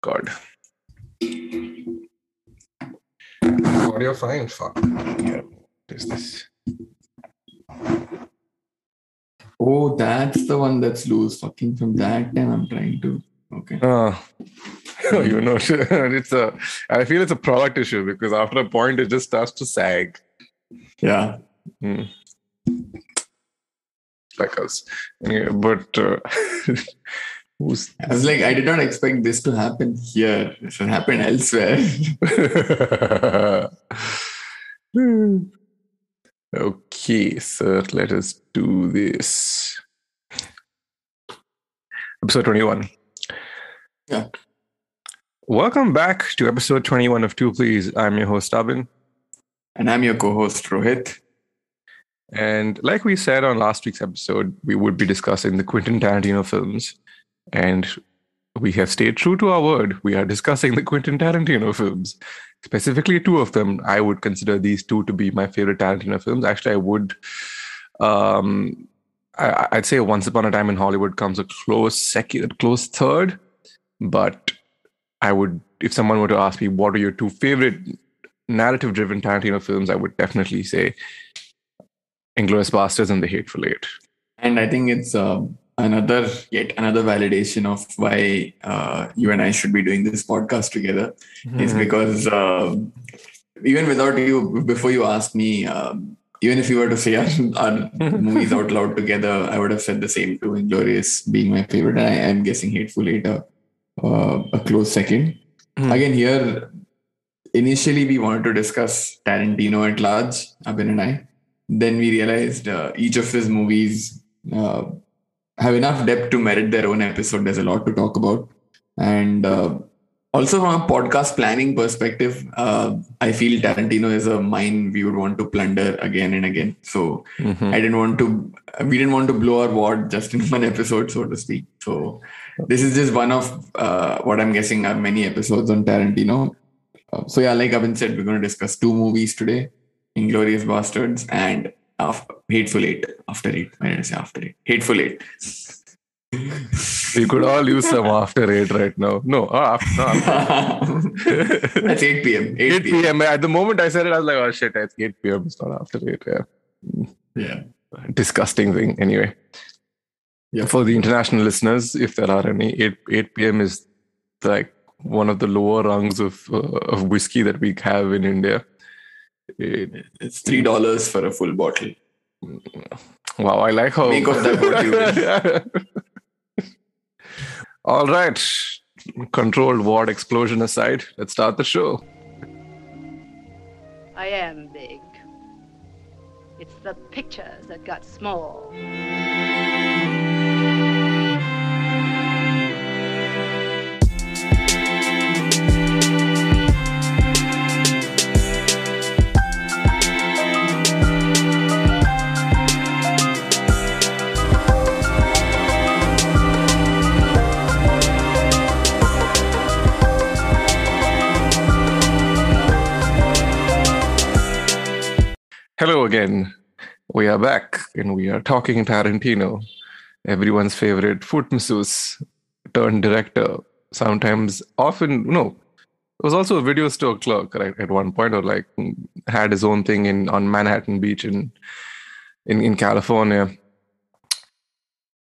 God. Audio fine. Fuck. Yeah. What is this? Oh, that's the one that's loose. Fucking from that time, I'm trying to. Okay. Uh, you know, it's a. I feel it's a product issue because after a point, it just starts to sag. Yeah. Hmm. Like us. Yeah, but uh, who's I was like, I did not expect this to happen here. It should happen elsewhere. okay, so let us do this. Episode 21. Yeah. Welcome back to episode 21 of Two Please. I'm your host, Abhin. and I'm your co-host Rohit. And like we said on last week's episode, we would be discussing the Quentin Tarantino films. And we have stayed true to our word. We are discussing the Quentin Tarantino films. Specifically, two of them. I would consider these two to be my favorite Tarantino films. Actually, I would. Um, I, I'd say Once Upon a Time in Hollywood comes a close second, close third. But I would, if someone were to ask me, what are your two favorite narrative-driven Tarantino films? I would definitely say Inglourious Basterds and The Hateful Eight. And I think it's um, another yet another validation of why uh, you and I should be doing this podcast together. Is because um, even without you, before you asked me, um, even if you were to say our, our movies out loud together, I would have said the same too. Inglourious being my favorite, and I am guessing Hateful Eight a, uh, a close second. Mhm. Again, here initially we wanted to discuss Tarantino at large, Abhin and I. Then we realized uh, each of his movies uh, have enough depth to merit their own episode. There's a lot to talk about, and uh, also from a podcast planning perspective, uh, I feel Tarantino is a mine we would want to plunder again and again. So Mhm. I didn't want to, we didn't want to blow our wad just in one episode, so to speak. So this is just one of uh, what I'm guessing are many episodes on Tarantino. Uh, so yeah, like Abhin said, we're going to discuss two movies today: Inglourious Basterds and after, Hateful Eight. After Eight, why did I say after Eight? Hateful Eight. We could all use some after eight right now. No, oh, after, after That's 8 p.m. 8, 8 p.m. At the moment I said it, I was like, oh shit, it's 8 p.m. It's not after 8. Yeah. Yeah. Disgusting thing. Anyway. Yeah. For the international listeners, if there are any, 8, 8 p.m. is like one of the lower rungs of uh, of whiskey that we have in India. It- It's three dollars for a full bottle. wow, I like how. Make of that what you All right. Controlled ward explosion aside, let's start the show. I am big. It's the pictures that got small. Hello again. We are back and we are talking Tarantino, everyone's favorite foot masseuse turned director. Sometimes, often, no, was also a video store clerk right, at one point, or like had his own thing in on Manhattan Beach in in, in California.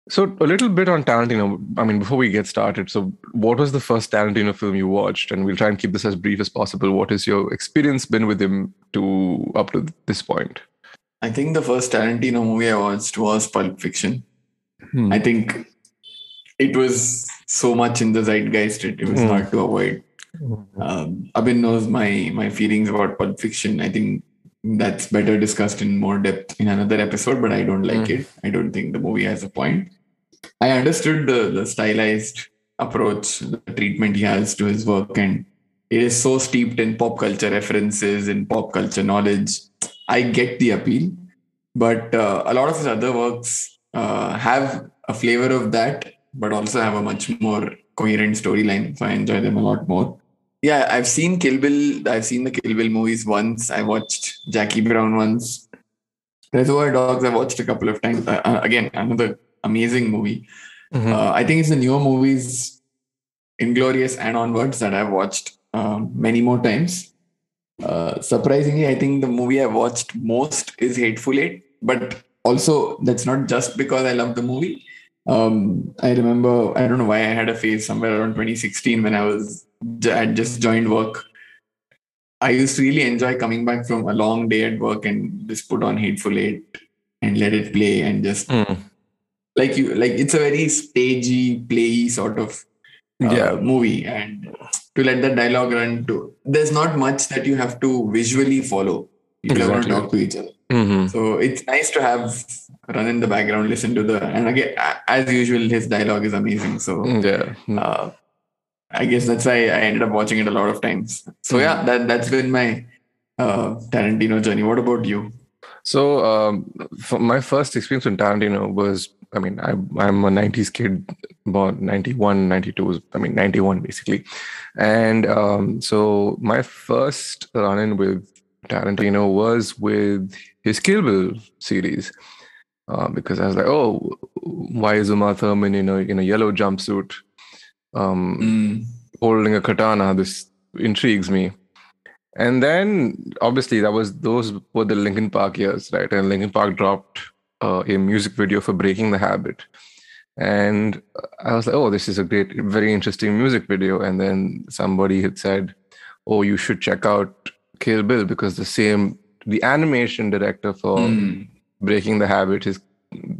So a little bit on Tarantino. I mean, before we get started, so what was the first Tarantino film you watched? And we'll try and keep this as brief as possible. What has your experience been with him to up to this point? I think the first Tarantino movie I watched was Pulp Fiction. Hmm. I think it was so much in the zeitgeist, it, was Hmm. hard to avoid. Um, Abhin knows my my feelings about Pulp Fiction. I think that's better discussed in more depth in another episode, but I don't like Mm. it. I don't think the movie has a point. I understood the, the stylized approach, the treatment he has to his work, and it is so steeped in pop culture references and pop culture knowledge. I get the appeal, but uh, a lot of his other works uh, have a flavor of that, but also have a much more coherent storyline. So I enjoy them a lot more. Yeah, I've seen Kill Bill. I've seen the Kill Bill movies once. I watched Jackie Brown once. Reservoir Dogs. I watched a couple of times. Uh, uh, again, another amazing movie. Mhm. Uh, I think it's the newer movies Inglourious and onwards that I've watched um, many more times. Uh, surprisingly, I think the movie I watched most is Hateful Eight, but also that's not just because I love the movie. Um, I remember, I don't know why I had a phase somewhere around 2016 when I was I had just joined work. I used to really enjoy coming back from a long day at work and just put on Hateful Eight and let it play and just Mm. Like you like it's a very stagey, playy sort of uh, Yeah. movie and to let the dialogue run to there's not much that you have to visually follow. People are going to talk to each other. hmm So it's nice to have run in the background, listen to the and again as usual, his dialogue is amazing. So Yeah. uh, I guess that's why I ended up watching it a lot of times. So yeah, that that's been my uh, Tarantino journey. What about you? So um, for my first experience with Tarantino was, I mean, I, I'm a 90s kid, born 91, 92, I mean, 91 basically. And um, so my first run-in with Tarantino was with his Kill Bill series. Uh, because I was like, oh, why is Uma Thurman in a in a yellow jumpsuit, um, Mm, holding a katana? This intrigues me. And then obviously that was those were the Linkin Park years, right? And Linkin Park dropped uh, a music video for Breaking the Habit. And I was like, oh, this is a great, very interesting music video. And then somebody had said, oh, you should check out Kill Bill because the same, the animation director for mm, Breaking the Habit has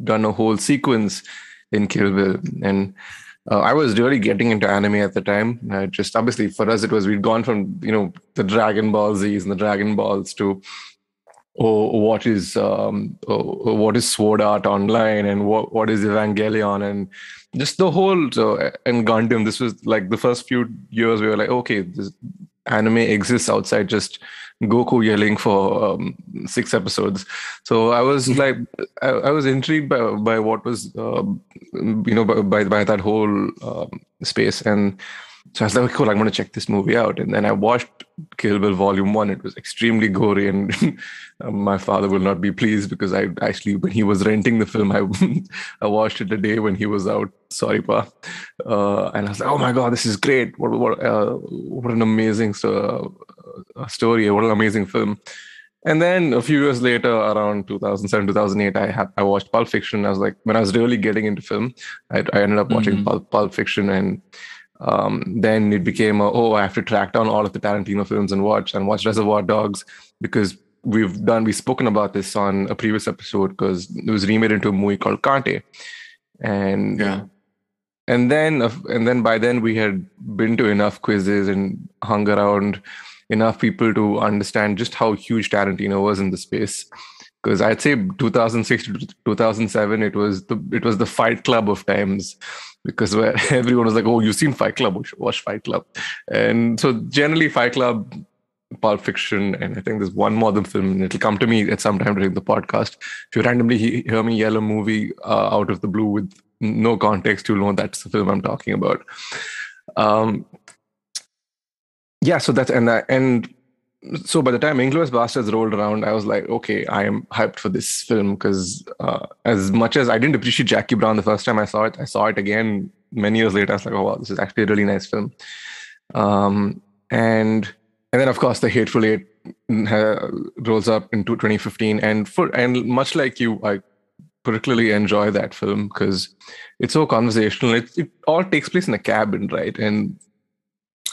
done a whole sequence in Kill Bill. And uh, I was really getting into anime at the time. Uh, just obviously for us, it was we'd gone from you know the Dragon Ball Z's and the Dragon Balls to oh, what is um, oh, what is Sword Art Online and what what is Evangelion and just the whole so and Gundam. This was like the first few years we were like, okay, this anime exists outside just Goku yelling for um, six episodes. So I was like, I, I was intrigued by by what was, um, you know, by, by by that whole um, space, and so I was like, cool, I'm going to check this movie out. And then I watched Kill Bill Volume One. It was extremely gory, and my father will not be pleased because I actually, when he was renting the film, I I watched it the day when he was out. Sorry, pa. Uh, and I was like, oh my god, this is great! What what uh, what an amazing uh, story! What an amazing film! And then a few years later, around 2007, 2008, I had I watched Pulp Fiction. I was like, when I was really getting into film, I, I ended up watching Mhm. Pulp, Pulp Fiction, and um, then it became a, oh, I have to track down all of the Tarantino films and watch and watch Reservoir Dogs because we've done we've spoken about this on a previous episode because it was remade into a movie called Kaante, and yeah. and then uh, and then by then we had been to enough quizzes and hung around enough people to understand just how huge Tarantino was in the space. Because I'd say 2006 to 2007, it was the it was the Fight Club of times. Because where everyone was like, "Oh, you've seen Fight Club? Watch Fight Club," and so generally Fight Club, Pulp Fiction, and I think there's one more film. And it'll come to me at some time during the podcast. If you randomly hear me yell a movie uh, out of the blue with no context, you'll know that's the film I'm talking about. Um, yeah, so that's and and so by the time Inglourious Basterds rolled around, I was like, okay, I am hyped for this film because uh, as much as I didn't appreciate Jackie Brown the first time I saw it, I saw it again many years later. I was like, oh wow, this is actually a really nice film. Um, and and then of course the Hateful Eight uh, rolls up into 2015, and for and much like you, I particularly enjoy that film because it's so conversational. It, it all takes place in a cabin, right? And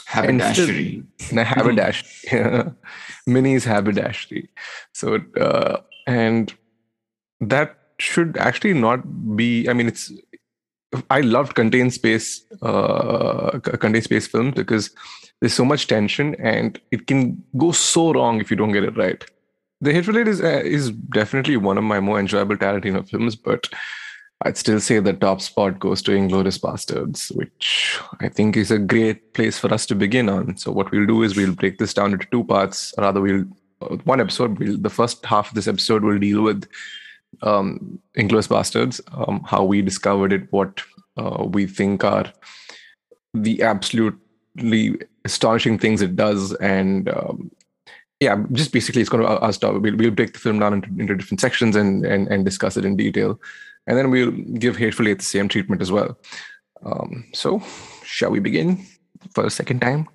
Haberdashery. in a haberdashery, Minnie's haberdashery. So, uh, and that should actually not be. I mean, it's. I loved contained space, uh, contained space films because there's so much tension and it can go so wrong if you don't get it right. The Hateful Eight is uh, is definitely one of my more enjoyable Tarantino films, but I'd still say the top spot goes to Inglourious Basterds, which I think is a great place for us to begin on. So what we'll do is we'll break this down into two parts. Rather, we'll uh, one episode. We'll, the first half of this episode will deal with um, Inglourious Basterds, um, how we discovered it, what uh, we think are the absolutely astonishing things it does, and um, yeah, just basically it's going to us talk. We'll, we'll break the film down into, into different sections and, and and discuss it in detail, and then we'll give Hateful Eight the same treatment as well. Um, so, shall we begin? for a second time.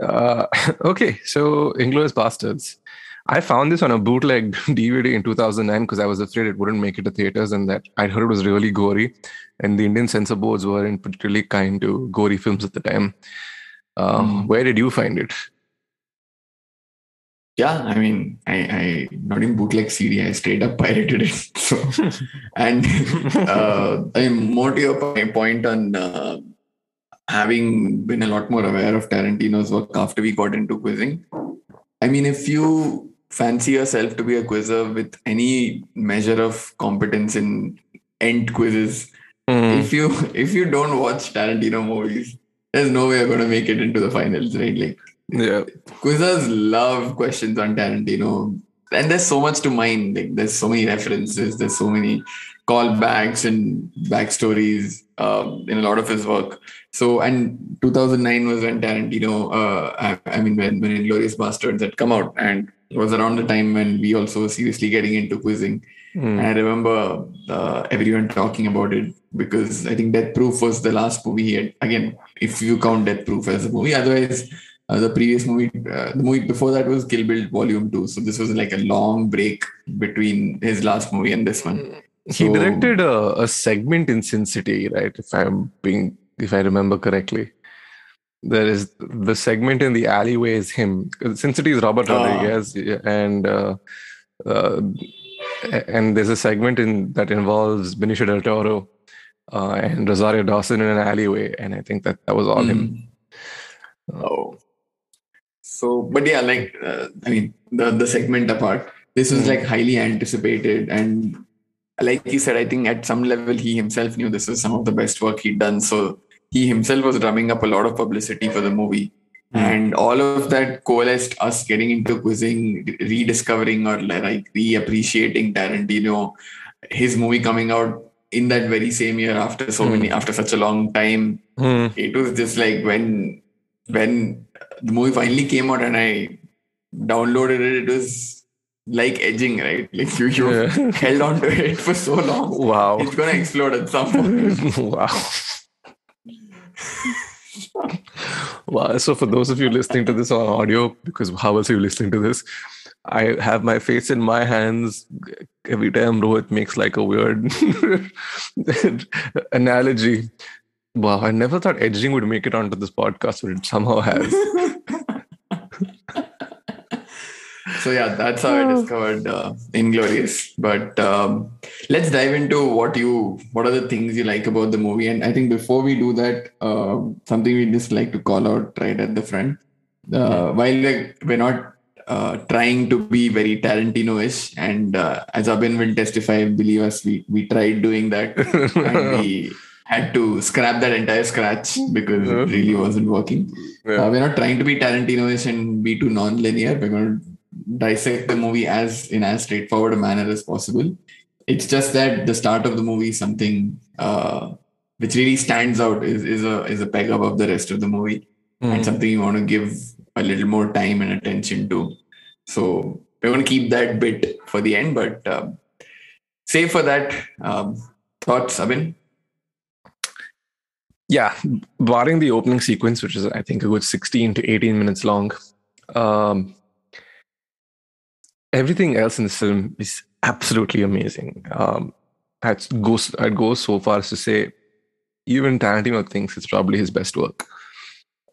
Uh, okay, so Inglourious Basterds. I found this on a bootleg DVD in 2009 because I was afraid it wouldn't make it to theaters and that I heard it was really gory. And the Indian censor boards weren't particularly kind to gory films at the time. Uh, mm. Where did you find it? Yeah, I mean, I, I not in bootleg CD, I straight up pirated it. So, and uh, I mean, more to your point on uh, having been a lot more aware of Tarantino's work after we got into quizzing. I mean, if you fancy yourself to be a quizzer with any measure of competence in end quizzes, mm. if you if you don't watch Tarantino movies, there's no way you're going to make it into the finals, right? Like, yeah, quizzers love questions on Tarantino, and there's so much to mine. Like, there's so many references, there's so many callbacks and backstories um, in a lot of his work. So, and 2009 was when Tarantino, uh, I, I, mean, when, when Inglourious Basterds had come out, and it was around the time when we also were seriously getting into quizzing. Mm. And I remember uh, everyone talking about it because I think Death Proof was the last movie he had. Again, if you count Death Proof as a movie, otherwise, uh, the previous movie, uh, the movie before that was Kill Bill Volume 2. So this was like a long break between his last movie and this one. He so, directed a, a segment in Sin City, right? If I'm being if I remember correctly. There is the segment in the alleyway is him. Sin City is Robert oh. Rodriguez, and uh, uh, and there's a segment in that involves Benicio del Toro uh, and Rosario Dawson in an alleyway, and I think that that was all mm. him. Hmm. So but yeah, like uh, I mean, the the segment apart, this was mm. like highly anticipated and like he said, I think at some level he himself knew this was some of the best work he'd done. So he himself was drumming up a lot of publicity for the movie. Mm. And all of that coalesced us getting into quizzing, rediscovering or like reappreciating Tarantino, his movie coming out in that very same year after so mm. many after such a long time. Mm. It was just like when when the movie finally came out and I downloaded it, it was like edging, right? Like you, you yeah. held on to it for so long. Wow. It's gonna explode at some point. wow. wow. So for those of you listening to this on audio, because how else are you listening to this? I have my face in my hands every time Rohit makes like a weird analogy. Wow, I never thought edging would make it onto this podcast, but it somehow has. so yeah that's how i oh. discovered uh, inglorious. But um, let's dive into what you what are the things you like about the movie? And i think before we do that uh, something we just like to call out right at the front. Uh, while we're, we're not uh, trying to be very Tarantino-ish, and uh, as Abhin will testify, believe us, we we tried doing that, and we had to scrap that entire scratch because it really wasn't working. Yeah. Uh, we're not trying to be Tarantino-ish and be too non-linear. We're going to dissect the movie as in as straightforward a manner as possible. It's just that the start of the movie is something uh, which really stands out is, is a is a peg above the rest of the movie mm. and something you want to give a little more time and attention to. So we're going to keep that bit for the end, but um, save for that, um, thoughts, Abhin? Yeah, barring the opening sequence, which is I think a good 16 to 18 minutes long, um, everything else in this film is absolutely amazing. Um, I'd go, I'd go so far as to say, even Tarantino thinks it's probably his best work.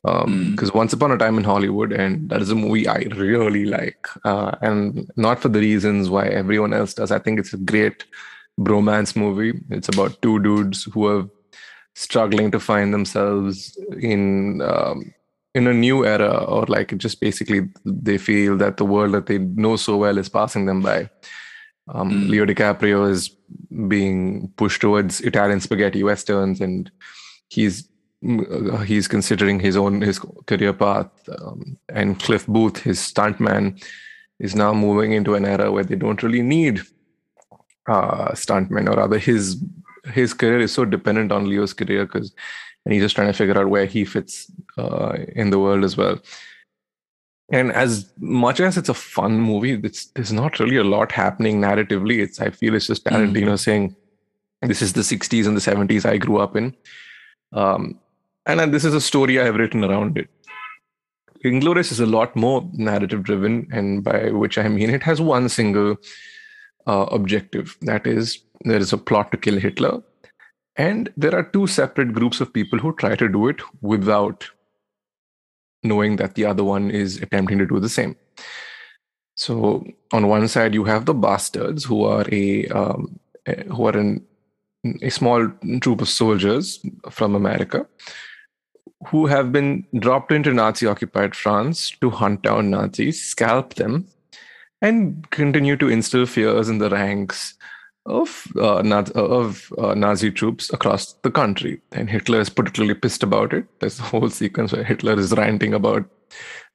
Because um, mm. Once Upon a Time in Hollywood, and that is a movie I really like, uh, and not for the reasons why everyone else does. I think it's a great bromance movie. It's about two dudes who are struggling to find themselves in um, in a new era or like just basically they feel that the world that they know so well is passing them by um, mm. leo dicaprio is being pushed towards italian spaghetti westerns and he's uh, he's considering his own his career path um, and cliff booth his stuntman is now moving into an era where they don't really need uh, stuntmen or rather his his career is so dependent on leo's career because and he's just trying to figure out where he fits uh, in the world as well. And as much as it's a fun movie, it's, there's not really a lot happening narratively. It's I feel it's just Tarantino mm saying, This is the 60s and the 70s I grew up in. Um, and then this is a story I have written around it. Inglourious is a lot more narrative driven, and by which I mean it has one single uh, objective that is, there is a plot to kill Hitler, and there are two separate groups of people who try to do it without knowing that the other one is attempting to do the same. So on one side, you have the bastards who are a um, who are an, a small troop of soldiers from America who have been dropped into Nazi occupied France to hunt down Nazis, scalp them, and continue to instill fears in the ranks of uh, of uh, Nazi troops across the country. And Hitler is particularly pissed about it. There's a whole sequence where Hitler is ranting about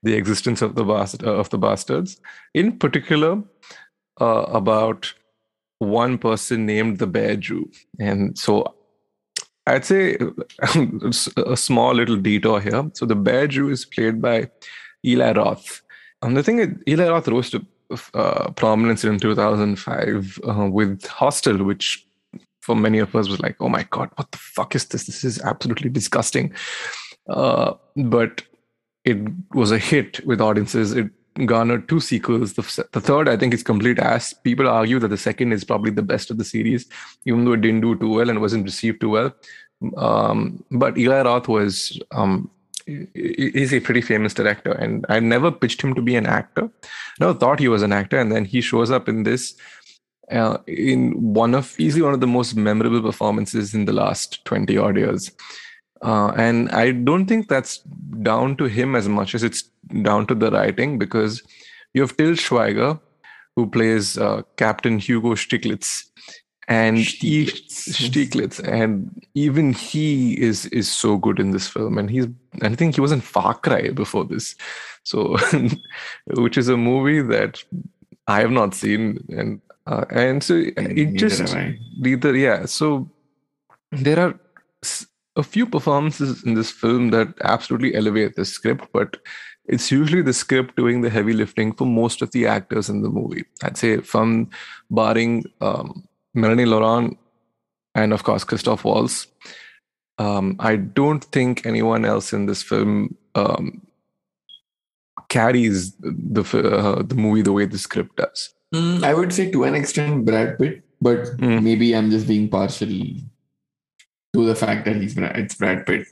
the existence of the bast- uh, of the bastards. In particular, uh, about one person named the Bear Jew. And so I'd say a small little detour here. So the Bear Jew is played by Eli Roth. And the thing is, Eli Roth rose to uh, prominence in 2005 uh, with Hostel, which for many of us was like, oh my God, what the fuck is this? This is absolutely disgusting. Uh, but it was a hit with audiences. It garnered two sequels. The, the third, I think, is complete ass. People argue that the second is probably the best of the series, even though it didn't do too well and wasn't received too well. Um, but Eli Roth was um, he's a pretty famous director, and I never pitched him to be an actor. Never thought he was an actor, and then he shows up in this uh, in one of easily one of the most memorable performances in the last twenty odd years. Uh, and I don't think that's down to him as much as it's down to the writing because you have Till Schweiger, who plays uh, Captain Hugo Stiglitz, and Stiglitz. He, Stiglitz, and even he is is so good in this film, and he's I think he was in Far Cry before this, so which is a movie that I have not seen, and uh, and so it Neither just neither yeah. So there are a few performances in this film that absolutely elevate the script, but it's usually the script doing the heavy lifting for most of the actors in the movie. I'd say, from barring um, Melanie Laurent and, of course, Christoph Waltz, um, I don't think anyone else in this film um, carries the uh, the movie the way the script does. Mm, I would say to an extent Brad Pitt, but mm. maybe I'm just being partial to the fact that he's Brad, it's Brad Pitt.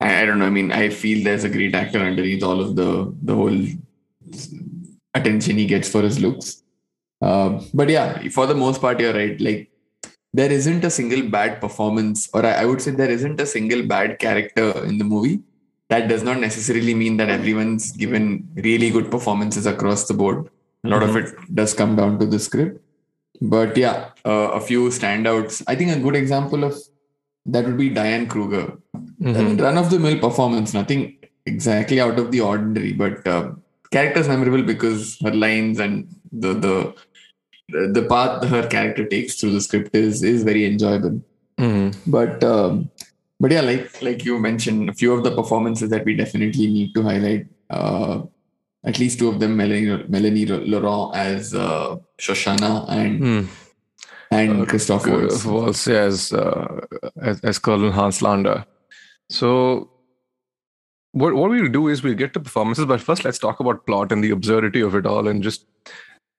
I, I, don't know. I mean, I feel there's a great actor underneath all of the the whole attention he gets for his looks. Uh, but yeah, for the most part, you're right. Like there isn't a single bad performance, or I, I would say there isn't a single bad character in the movie. That does not necessarily mean that everyone's given really good performances across the board. A lot mm-hmm. of it does come down to the script. But yeah, uh, a few standouts. I think a good example of that would be Diane Kruger. Mm-hmm. Run of the mill performance, nothing exactly out of the ordinary, but uh, character's memorable because her lines and the the the path her character takes through the script is is very enjoyable. Mm-hmm. But um, but yeah, like like you mentioned, a few of the performances that we definitely need to highlight. Uh, at least two of them, Melanie, Melanie Laurent as uh, Shosanna and mm and uh, Christoph Waltz. Waltz as, uh, as, as Colonel Hans Landa. So what what we'll do is we'll get to performances, but first let's talk about plot and the absurdity of it all, and just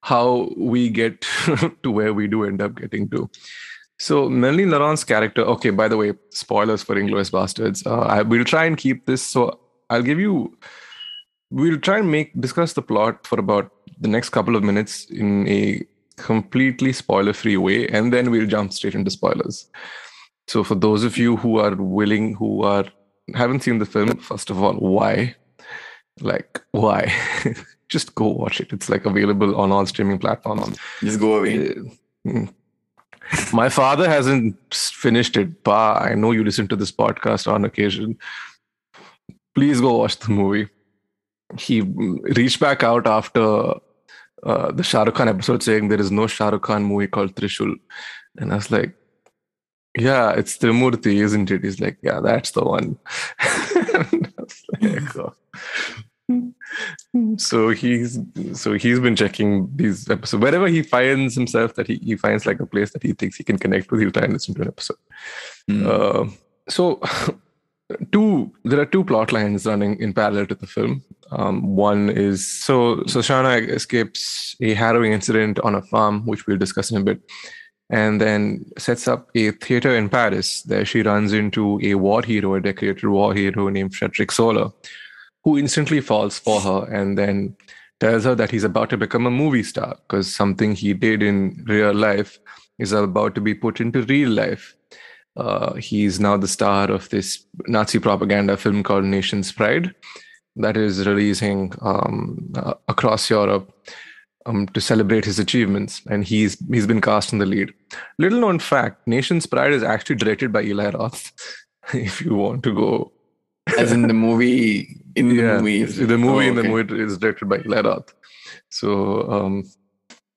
how we get to where we do end up getting to. So Melanie Laurent's character. Okay, by the way, spoilers for Inglourious Basterds. Uh, I will try and keep this. So I'll give you. We'll try and make discuss the plot for about the next couple of minutes in a completely spoiler free way, and then we'll jump straight into spoilers. So, for those of you who are willing, who are haven't seen the film, first of all, why? Like, why? Just go watch it. It's like available on all streaming platforms. Just go away. Uh, my father hasn't finished it. Pa, I know you listen to this podcast on occasion. Please go watch the movie. He reached back out after uh, the Shah Rukh Khan episode saying there is no Shah Rukh Khan movie called Trishul. And I was like, yeah, it's Trimurti, isn't it? He's like, yeah, that's the one. like, oh. so he's so he's been checking these episodes wherever he finds himself that he, he finds like a place that he thinks he can connect with he'll try and listen to an episode Hmm. uh, so two there are two plot lines running in parallel to the film um, one is so so shana escapes a harrowing incident on a farm which we'll discuss in a bit and then sets up a theater in paris there she runs into a war hero a decorated war hero named fredrick zoller who instantly falls for her and then tells her that he's about to become a movie star because something he did in real life is about to be put into real life. Uh, he's now the star of this Nazi propaganda film called Nation's Pride that is releasing um, uh, across Europe um, to celebrate his achievements, and he's he's been cast in the lead. Little known fact: Nation's Pride is actually directed by Eli Roth. if you want to go As in the movie, in the yeah, movie. the movie Oh, in the movie is directed by Eli Roth. So um,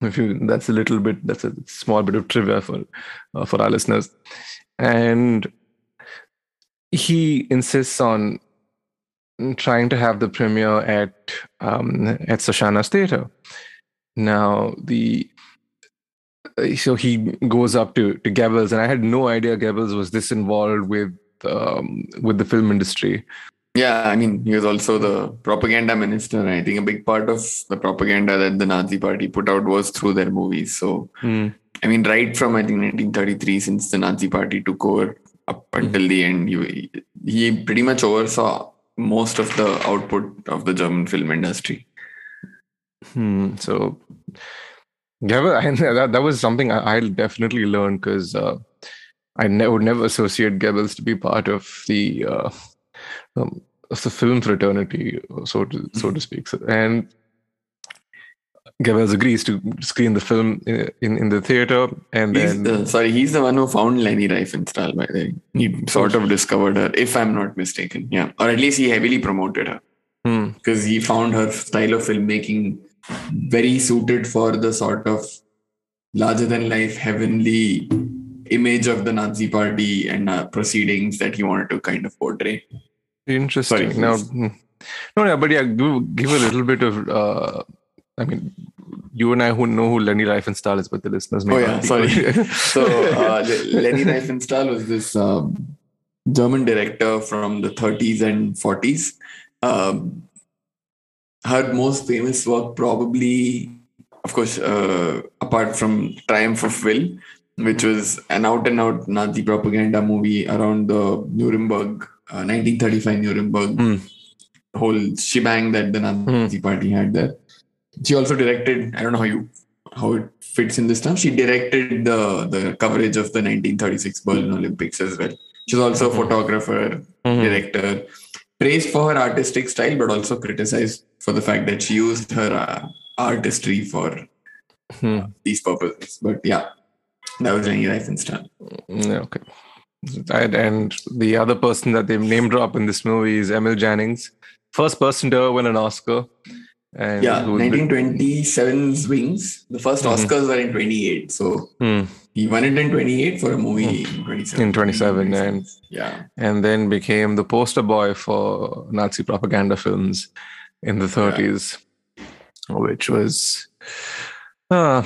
if you that's a little bit that's a small bit of trivia for uh, for our listeners, and he insists on trying to have the premiere at um, at Shosanna's theater. Now the uh, so he goes up to to Goebbels, and I had no idea Goebbels was this involved with um, with the film industry. Yeah, I mean, he was also the propaganda minister. I think a big part of the propaganda that the Nazi party put out was through their movies. So, Hmm. I mean, right from I think 1933, since the Nazi party took over up until the end, he, he pretty much oversaw most of the output of the German film industry. Hmm. So, yeah, I, that, that was something I, I'll definitely learn because uh, I ne- would never associate Goebbels to be part of the uh, um, of the film fraternity, so to so to speak. So, and Goebbels agrees to screen the film in in, in the theater, and He's then the, sorry, he's the one who found Leni Riefenstahl, by the way. He sort of discovered her, if I'm not mistaken. Yeah. Or at least he heavily promoted her. Hmm. because he found her style of filmmaking very suited for the sort of larger than life heavenly image of the Nazi party and uh, proceedings that he wanted to kind of portray. Interesting. Sorry, now, hmm. no, no, but yeah, give, give a little bit of. Uh, I mean, you and I who know who Leni Riefenstahl is, but the listeners may Oh, not yeah, sorry. So uh, Le- Leni Riefenstahl was this um, German director from the 30s and 40s. Um, her most famous work, probably, of course, uh, apart from Triumph of Will, which was an out and out Nazi propaganda movie around the Nuremberg, uh, 1935 Nuremberg Hmm. whole shebang that the Nazi party had there. She also directed, I don't know how you how it fits in this term. She directed the the coverage of the 1936 Berlin Olympics as well. She's also a photographer, Mhm. director, praised for her artistic style, but also criticized for the fact that she used her uh, artistry for Hmm. these purposes. But yeah, that was Leni Riefenstahl. Yeah, okay. And, and the other person that they name drop in this movie is Emil Jannings, first person to ever win an Oscar. And Yeah, who- 1927's Wings. The 1st Mhm. Oscars were in 28. So Hmm. he won it in 28 for a movie in 27. In 27, and- yeah. and then became the poster boy for Nazi propaganda films in the 30s, which was, uh,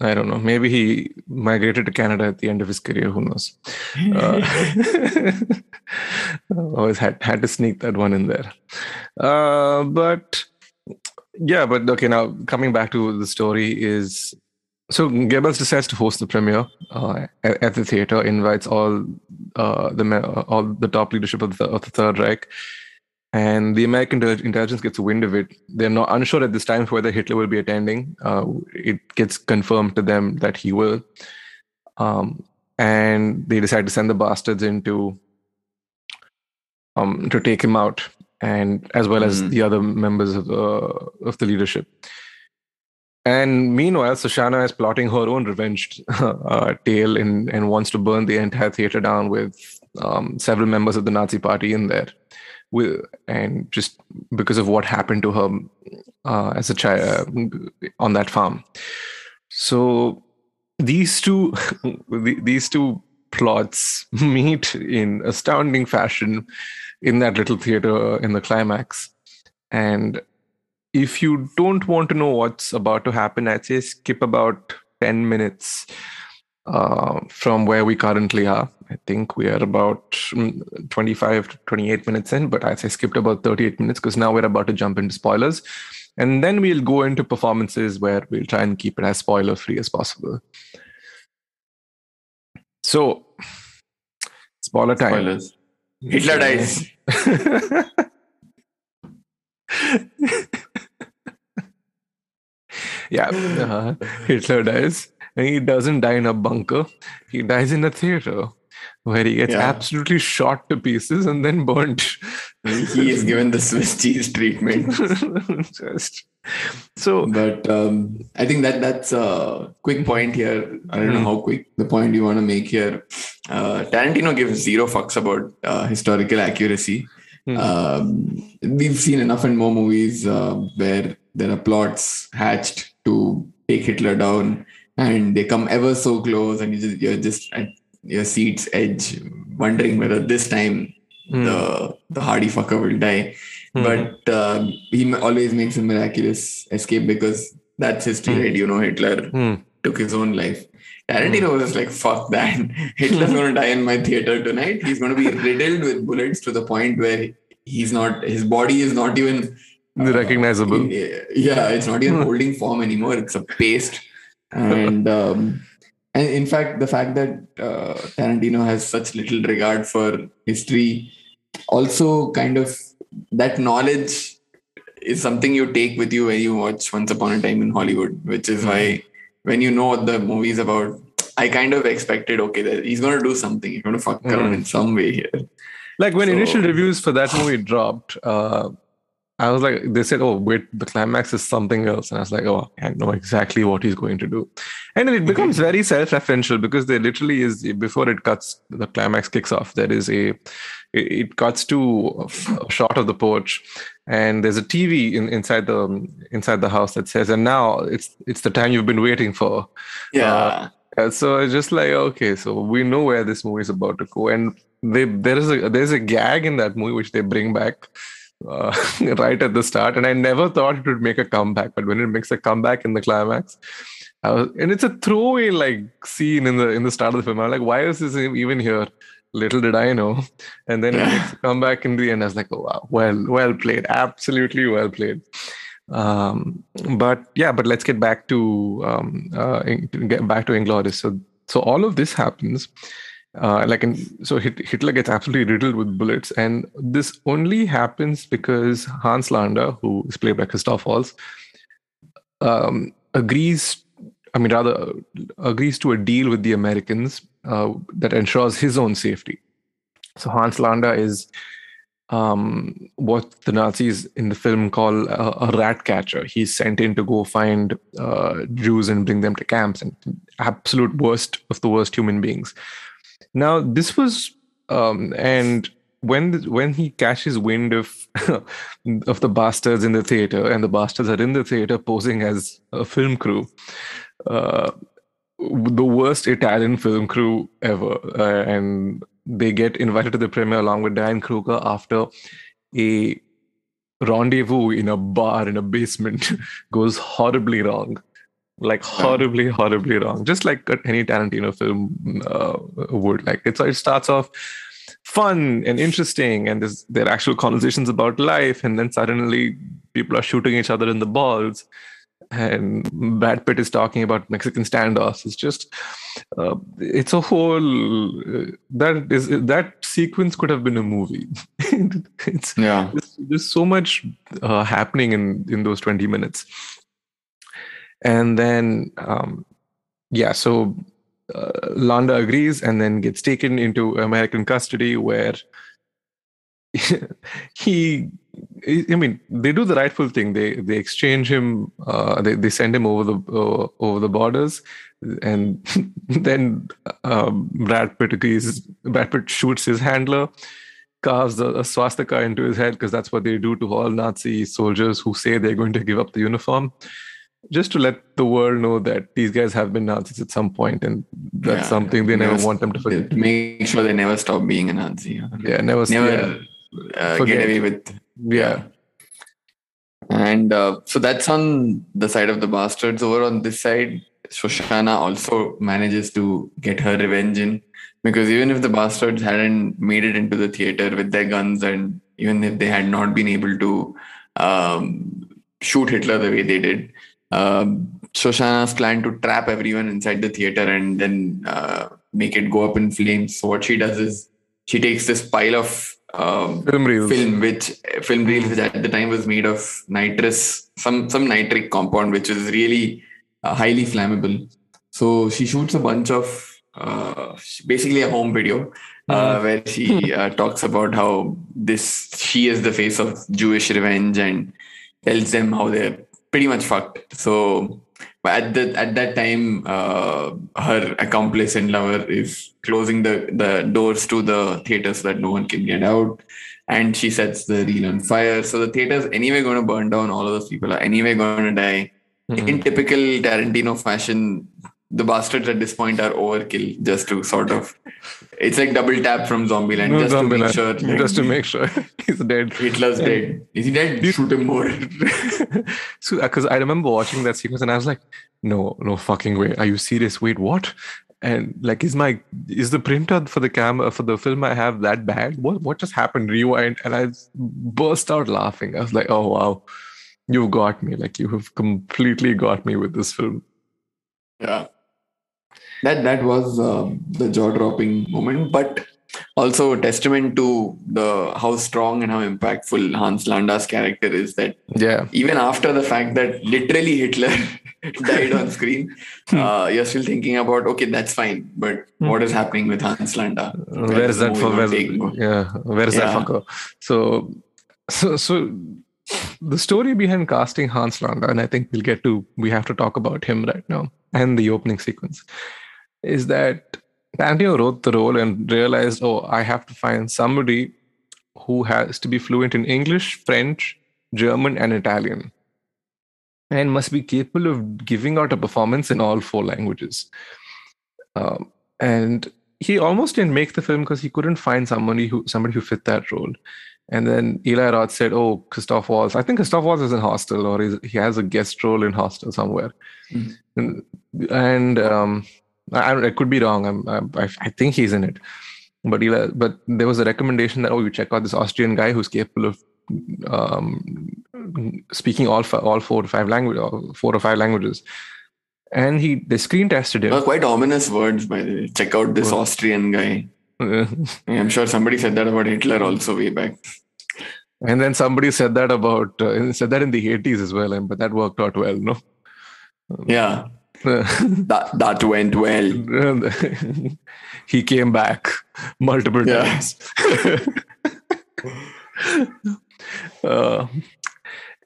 I don't know, maybe he migrated to Canada at the end of his career, who knows. Uh, always had, had to sneak that one in there. Uh, but yeah, but okay, now coming back to the story is so Goebbels decides to host the premiere uh, at, the theater, invites all uh, the all the top leadership of the, of the Third Reich, and the American intelligence gets wind of it. They're not unsure at this time whether Hitler will be attending. Uh, it gets confirmed to them that he will, um, and they decide to send the bastards into to um, to take him out, and as well as Mhm. the other members of the of the leadership. And meanwhile, Shosanna is plotting her own revenge uh, tale and, and wants to burn the entire theater down with um, several members of the Nazi party in there. And just because of what happened to her uh, as a child on that farm. So these two these two plots meet in astounding fashion in that little theater in the climax And if you don't want to know what's about to happen, I'd say skip about 10 minutes uh, from where we currently are. I think we are about mm, 25 to 28 minutes in, but say skipped about 38 minutes because now we're about to jump into spoilers. And then we'll go into performances where we'll try and keep it as spoiler free as possible. So, spoiler time. Spoilers. Hitler dies. yeah, uh, Hitler dies. And he doesn't die in a bunker, he dies in a theater where he gets Yeah. absolutely shot to pieces and then burnt. he is given the Swiss cheese treatment. Just so But um, I think that that's a quick point here. I don't know Hmm. how quick the point you want to make here. Uh, Tarantino gives zero fucks about uh, historical accuracy. Hmm. Um, we've seen enough and more movies uh, where there are plots hatched to take Hitler down, and they come ever so close, and you just, you're just at your seat's edge, wondering whether this time Hmm. the the hardy fucker will die. Hmm. But uh, he always makes a miraculous escape because that's history, Hmm. right? You know, Hitler Hmm. took his own life. Tarantino was like, fuck that. Hitler's going to die in my theater tonight. He's going to be riddled with bullets to the point where he's not, his body is not even uh, Recognizable. Yeah, it's not even holding form anymore. It's a paste. And, um, and in fact, the fact that uh, Tarantino has such little regard for history also kind of that knowledge is something you take with you when you watch Once Upon a Time in Hollywood, which is why when you know what the movie's about, I kind of expected okay that he's going to do something. He's going to fuck around Mm. in some way here. like when So- initial reviews for that movie dropped, uh, I was like, they said, "Oh, wait, the climax is something else," and I was like, "Oh, I know exactly what he's going to do," and it becomes very self-referential because there literally is before it cuts, the climax kicks off. There is a, it, it cuts to a shot of the porch, and there's a TV in, inside the inside the house that says, "And now it's it's the time you've been waiting for." Yeah. Uh, so it's just like okay, so we know where this movie is about to go, and they there is a there's a gag in that movie which they bring back uh, right at the start, and I never thought it would make a comeback, but when it makes a comeback in the climax, I was, and it's a throwaway like scene in the in the start of the film. I'm like, why is this even here? Little did I know, and then it makes a comeback in the end. I was like, oh wow, well well played, absolutely well played um but yeah but let's get back to um uh get back to inglorious so so all of this happens uh like in, so hitler gets absolutely riddled with bullets and this only happens because hans landa who is played by christoph waltz um agrees i mean rather agrees to a deal with the americans uh, that ensures his own safety so hans landa is um, what the Nazis in the film call a, a rat catcher. He's sent in to go find uh, Jews and bring them to camps, and absolute worst of the worst human beings. Now, this was, um, and when when he catches wind of of the bastards in the theater, and the bastards are in the theater posing as a film crew. Uh, the worst Italian film crew ever, uh, and they get invited to the premiere along with Diane Kruger after a rendezvous in a bar in a basement goes horribly wrong. Like horribly, horribly wrong. Just like any Tarantino film uh, would. Like it's, it starts off fun and interesting, and there's there are actual conversations about life, and then suddenly people are shooting each other in the balls and Brad Pitt is talking about Mexican standoffs. It's just, uh, it's a whole uh, that is that sequence could have been a movie. it's Yeah. there's, there's so much uh, happening in in those 20 minutes, and then um, yeah, so uh, Landa agrees and then gets taken into American custody where he I mean, they do the rightful thing. They they exchange him. Uh, they they send him over the uh, over the borders, and then um, Brad Pitt agrees. Brad Pitt shoots his handler, carves a, a swastika into his head because that's what they do to all Nazi soldiers who say they're going to give up the uniform, just to let the world know that these guys have been Nazis at some point, and that's Yeah. something they never Never- want them to forget. Make sure they never stop being a Nazi. Yeah, never. Never yeah. uh, get away with. yeah And uh, so that's on the side of the bastards. Over on this side, Shoshana also manages to get her revenge in because even if the bastards hadn't made it into the theater with their guns and even if they had not been able to um, shoot Hitler the way they did, um, Shosanna's plan to trap everyone inside the theater and then uh, make it go up in flames. So what she does is she takes this pile of um, Film reels. film which film reels which at the time was made of nitrous some some nitric compound which is really uh, highly flammable so she shoots a bunch of uh, basically a home video uh, where she uh, talks about how this she is the face of Jewish revenge and tells them how they're pretty much fucked. So but at the at that time, uh, her accomplice and lover is closing the the doors to the theater so that no one can get out, and she sets the reel on fire. So the theater's anyway going to burn down. All of those people are anyway going to die. Mhm. In typical Tarantino fashion, the bastards at this point are overkill just to sort of. It's like double tap from Zombieland No, just to make sure. that just to make sure he's dead. Hitler's dead. Is he dead? Shoot him more. so uh, because I remember watching that sequence and I was like, no, no fucking way. Are you serious? Wait, what? And like, is my is the printer for the camera uh, for the film I have that bad? What what just happened? Rewind, and I burst out laughing. I was like, oh wow, you've got me. Like you have completely got me with this film. Yeah. That that was um, the jaw dropping moment, but also a testament to the how strong and how impactful Hans Landa's character is. That Yeah, even after the fact that literally Hitler died on screen, uh, you're still thinking about okay, that's fine, but what is happening with Hans Landa? where is that for? Where's, yeah, where is that Yeah. fucker? So, so, so the story behind casting Hans Landa, and I think we'll get to, we have to talk about him right now and the opening sequence, is that Tarantino wrote the role and realized, oh, I have to find somebody who has to be fluent in English, French, German, and Italian, and must be capable of giving out a performance in all four languages. Um, and he almost didn't make the film because he couldn't find somebody who somebody who fit that role. And then Eli Roth said, "Oh, Christoph Waltz. I think Christoph Waltz is in Hostel, or he's, he has a guest role in Hostel somewhere." Mhm. And, and um, I, I could be wrong. I'm, I, I think he's in it. But Eli, but there was a recommendation that oh, you check out this Austrian guy who's capable of um, speaking all all four to five language, four or five languages. And he they screen tested him. Uh, quite ominous words, by the way. Check out this? Austrian guy. I'm sure somebody said that about Hitler also way back. And then somebody said that about uh, said that in the 80s as well, and but that worked out well, no? Yeah, that that went well. he came back multiple Yeah. times. uh,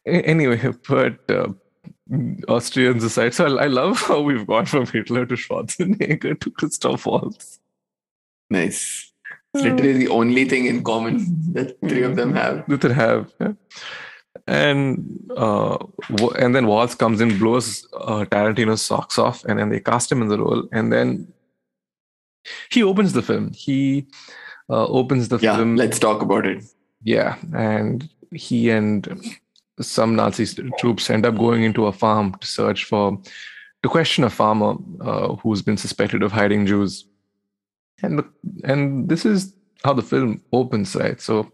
anyway, but uh, Austrians aside, so I, I love how we've gone from Hitler to Schwarzenegger to Christoph Waltz. Nice. It's literally the only thing in common that three of them have. that they have. yeah. And uh, and then Waltz comes in, blows uh, Tarantino's socks off, and then they cast him in the role. And then he opens the film. He uh, opens the Yeah, film. let's talk about it. Yeah, and he and some Nazi troops end up going into a farm to search for, to question a farmer uh, who's been suspected of hiding Jews. And the, and this is how the film opens, right? So,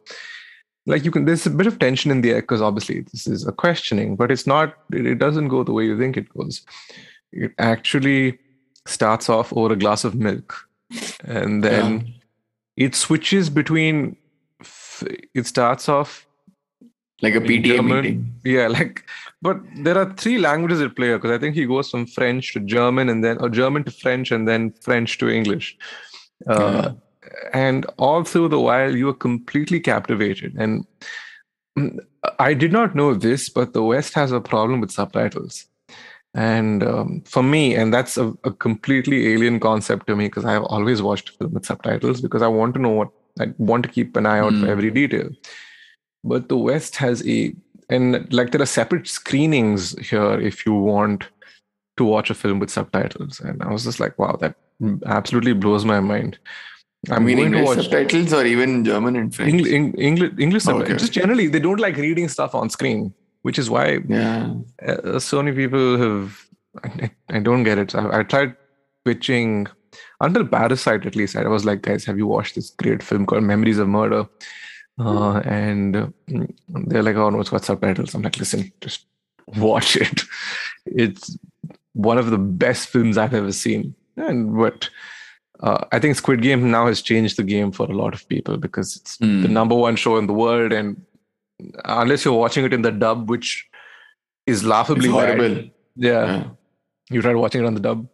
like you can, there's a bit of tension in the air because obviously this is a questioning, but it's not. It, doesn't go the way you think it goes. It actually starts off over a glass of milk, and then it switches between. It starts off Like a PTA German. meeting. yeah, like, but there are three languages at play because I think he goes from French to German and then, or German to French and then French to English. Uh, And all through the while, you are completely captivated. And mm, I did not know this, but the West has a problem with subtitles. And um, for me, and that's a, a completely alien concept to me because I've always watched film with subtitles because I want to know what I want to keep an eye out for Mm. every detail. But the West has a, and like there are separate screenings here if you want to watch a film with subtitles. And I was just like, wow, that absolutely blows my mind. I I'm mean, English subtitles or even German and French. English, English, English Oh, subtitles. okay. Just generally, they don't like reading stuff on screen. which is why Yeah. uh, so many people have. I, I don't get it. I, I tried pitching until Parasite. At least I was like, guys, have you watched this great film called Memories of Murder? Uh, and uh, they're like, oh no, it's got subtitles. I'm like, listen, just watch it. It's one of the best films I've ever seen. And but uh, I think Squid Game now has changed the game for a lot of people because it's Hmm. the number one show in the world, and unless you're watching it in the dub, which is It's laughably bad, horrible. yeah, Yeah. you tried watching it on the dub.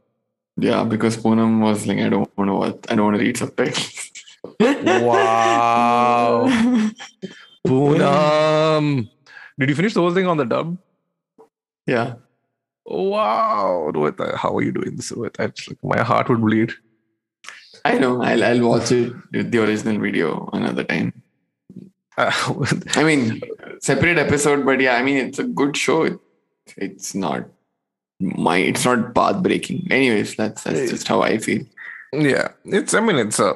Yeah, because Poonam was like, I don't want to watch, I don't want to read subtitles. Wow, Poonam! Did you finish the whole thing on the dub? yeah. Wow, how are you doing this, Rohit? I just, like, my heart would bleed. I know. I'll, I'll watch it with the original video another time. Uh, I mean, separate episode, but yeah, I mean, it's a good show. It, it's not my, it's not path breaking. Anyways, that's that's just how I feel. yeah it's i mean it's a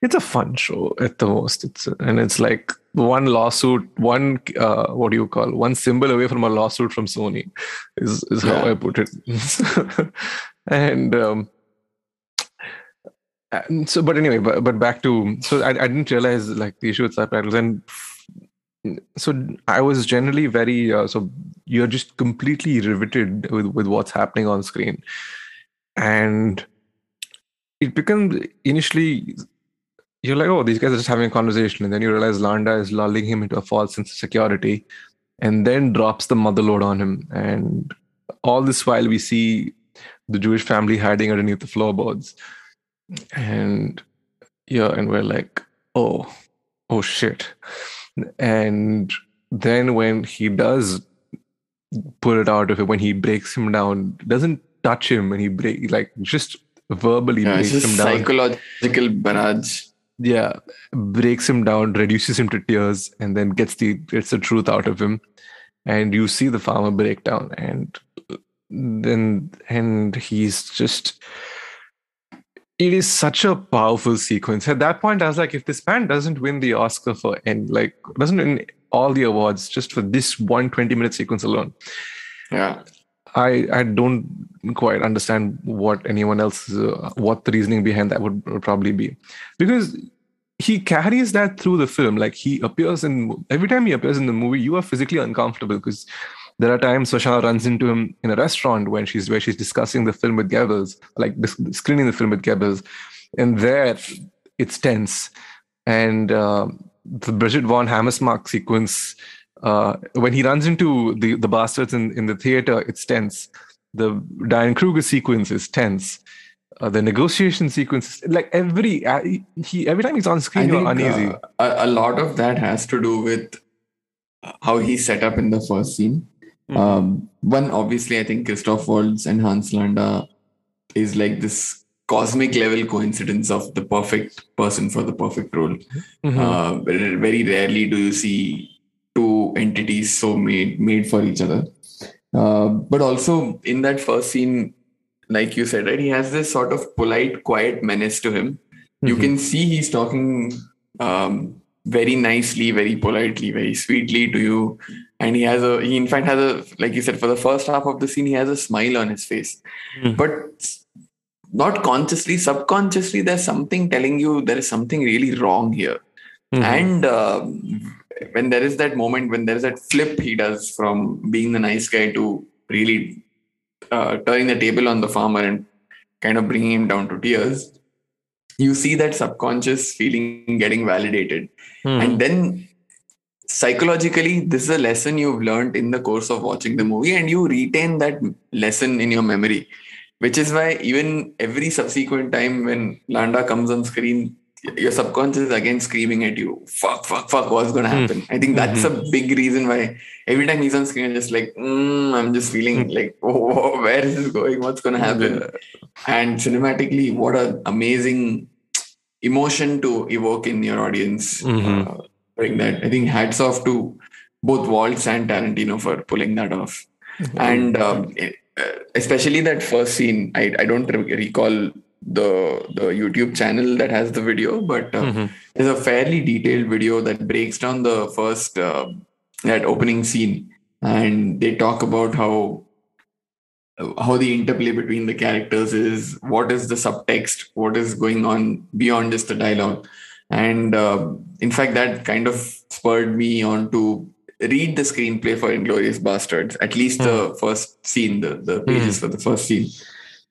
it's a fun show at the most it's and it's like one lawsuit one uh what do you call one symbol away from a lawsuit from sony is is how Yeah. i put it and um and so but anyway but, but back to so I, I didn't realize like the issue with subtitles and so i was generally very uh, so you're just completely riveted with with what's happening on screen. And it becomes initially you're like, oh, these guys are just having a conversation, and then you realize Landa is lulling him into a false sense of security, and then drops the mother load on him. And all this while, we see the Jewish family hiding underneath the floorboards, and yeah, and we're like, oh, oh shit. And then when he does pull it out of it, when he breaks him down, doesn't touch him, and he break like just verbally Yeah, breaks him down psychological barrage. yeah breaks him down reduces him to tears and then gets the gets the truth out of him and you see the farmer break down and then and he's just it is such a powerful sequence. At that point i was like if this man doesn't win the oscar for and like doesn't win all the awards just for this one 20 minute sequence alone Yeah. I I don't quite understand what anyone else uh, what the reasoning behind that would, would probably be. Because he carries that through the film. Like he appears in every time he appears in the movie you are physically uncomfortable because there are times Shosanna runs into him in a restaurant when she's where she's discussing the film with Goebbels like screening the film with Goebbels and there it's tense and uh, the Bridget von Hammersmark sequence uh, when he runs into the, the bastards in, in the theater, it's tense. The Diane Kruger sequence is tense. Uh, the negotiation sequence, like every uh, he every time he's on screen, you're think uneasy. uh, a, a lot of that has to do with how he's set up in the first scene. Mhm. Um, one, obviously, I think Christoph Waltz and Hans Landa is like this cosmic level coincidence of the perfect person for the perfect role. Mhm. Uh, very rarely do you see two entities so made made for each other. Uh, but also in that first scene, like you said, right, he has this sort of polite, quiet menace to him. You Mhm. can see he's talking um, very nicely, very politely, very sweetly to you. And he has a, he in fact has a, like you said, for the first half of the scene, he has a smile on his face. Mhm. But not consciously, subconsciously, there's something telling you there is something really wrong here. Mhm. And um, when there is that moment, when there is that flip he does from being the nice guy to really uh, turning the table on the farmer and kind of bringing him down to tears, you see that subconscious feeling getting validated. Mhm. And then psychologically, this is a lesson you've learned in the course of watching the movie, and you retain that lesson in your memory. Which is why even every subsequent time when Landa comes on screen, your subconscious is again screaming at you, fuck, fuck, fuck, what's gonna Hmm. happen? I think that's a big reason why every time he's on screen, I'm just like, mm, I'm just feeling like, oh, where is this going? What's gonna happen? And cinematically, what an amazing emotion to evoke in your audience. Mhm. Uh, doing that. I think hats off to both Waltz and Tarantino for pulling that off. And um, eh, uh, especially that first scene, I, I don't re- recall the the YouTube channel that has the video, but uh, Mhm. there's a fairly detailed video that breaks down the first uh, that opening scene, and they talk about how how the interplay between the characters is, what is the subtext, what is going on beyond just the dialogue, and uh, in fact, that kind of spurred me on to read the screenplay for Inglourious Basterds, at least the first scene, the, the pages for the first scene.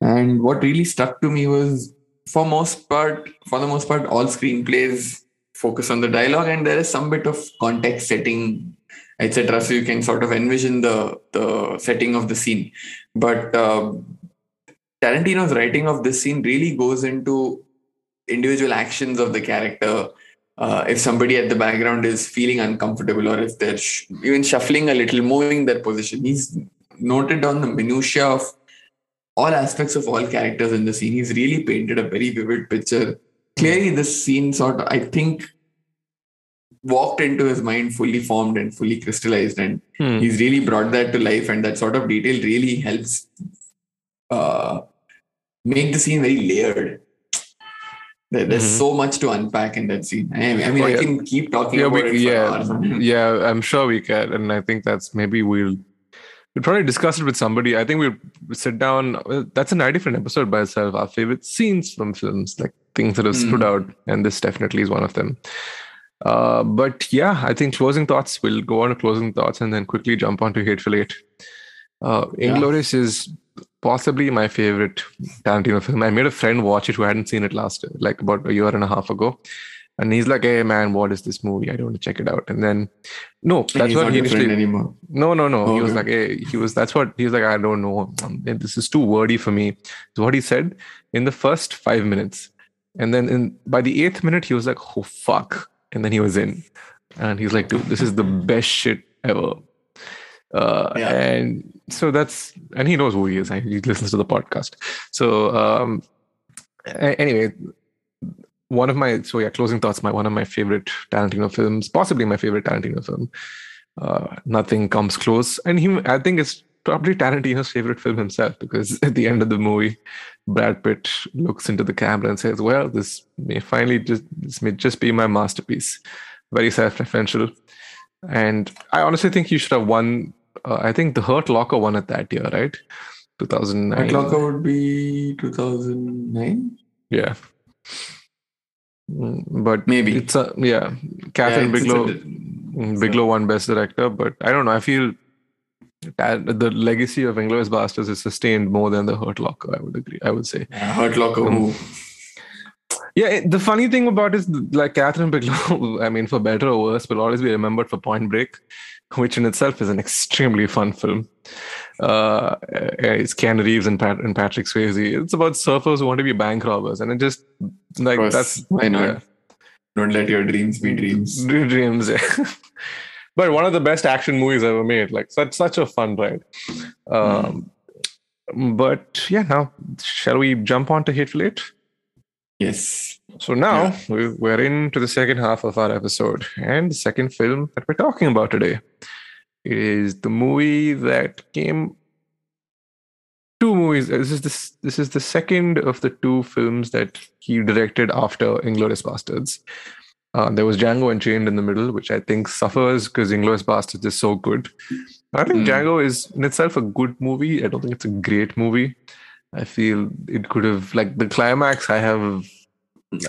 And what really stuck to me was, for most part, for the most part, all screenplays focus on the dialogue, and there is some bit of context setting, etc. So you can sort of envision the the setting of the scene. But uh, Tarantino's writing of this scene really goes into individual actions of the character uh, if somebody at the background is feeling uncomfortable or if they're sh- even shuffling a little, moving their position. He's noted on the minutia of all aspects of all characters in the scene. He's really painted a very vivid picture. Clearly, this scene sort of, I think, walked into his mind fully formed and fully crystallized, and Hmm. he's really brought that to life. And that sort of detail really helps uh, make the scene very layered. There- There's Mhm. so much to unpack in that scene. I, I mean, Oh, I can keep talking yeah, about we, it for yeah, yeah. I'm sure we can, and I think that's maybe we'll we'll probably discuss it with somebody. I think we'll sit down. That's a different episode by itself. Our favorite scenes from films, like things that have stood Mm. out, and this definitely is one of them. Uh, but yeah, I think closing thoughts. We'll go on to closing thoughts and then quickly jump on to Hateful Eight. Uh, Yeah. Is possibly my favorite Tarantino film. I made a friend watch it who hadn't seen it last, like about a year and a half ago. And he's like, hey, man, what is this movie? I don't want to check it out. And then, no, that's what he initially, anymore. no, no, no. He was Okay. like, hey, he was, that's what, he was like, I don't know. Um, This is too wordy for me. So what he said in the first five minutes. And then in by the eighth minute, he was like, oh, fuck. And then he was in. And he's like, dude, this is the best shit ever. Uh, Yeah. And so that's, and he knows who he is. He listens to the podcast. So, um, anyway, one of my, so yeah, closing thoughts, my one of my favorite Tarantino films, possibly my favorite Tarantino film. Uh, nothing comes close. And he, I think it's probably Tarantino's favorite film himself because at the end of the movie, Brad Pitt looks into the camera and says, "Well, this may finally just this may just be my masterpiece." Very self-referential, and I honestly think he should have won. Uh, I think the Hurt Locker won it that year, right? Two thousand Hurt locker would be 2009. Yeah. Mm, But Maybe. it's a yeah. Kathryn Yeah, it's- it's a Bigelow, di- mm, won Best Director, but I don't know. I feel that the legacy of Inglourious Basterds is sustained more than the Hurt Locker. I would agree. I would say. Yeah, Hurt Locker. Um. Yeah, it- the funny thing about it is like Kathryn Bigelow, I mean, for better or worse, will always be remembered for Point Break, which in itself is an extremely fun film. Uh, it's Keanu Reeves and, Pat- and Patrick Swayze. It's about surfers who want to be bank robbers, and it just like course. that's Why not? yeah. Don't let your dreams be dreams. Dr- Dreams, yeah. but one of the best action movies ever made. Like such such a fun ride. Um, But yeah, now shall we jump on to Hateful Eight? Yes. So now we- we're into the second half of our episode, and the second film that we're talking about today is the movie that came. Two movies. This is this. This is the second of the two films that he directed after *Inglourious Basterds*. Uh, there was Django Unchained in the middle, which I think suffers because *Inglourious Basterds* is so good. I think Mm. Django is in itself a good movie. I don't think it's a great movie. I feel it could have like the climax. I have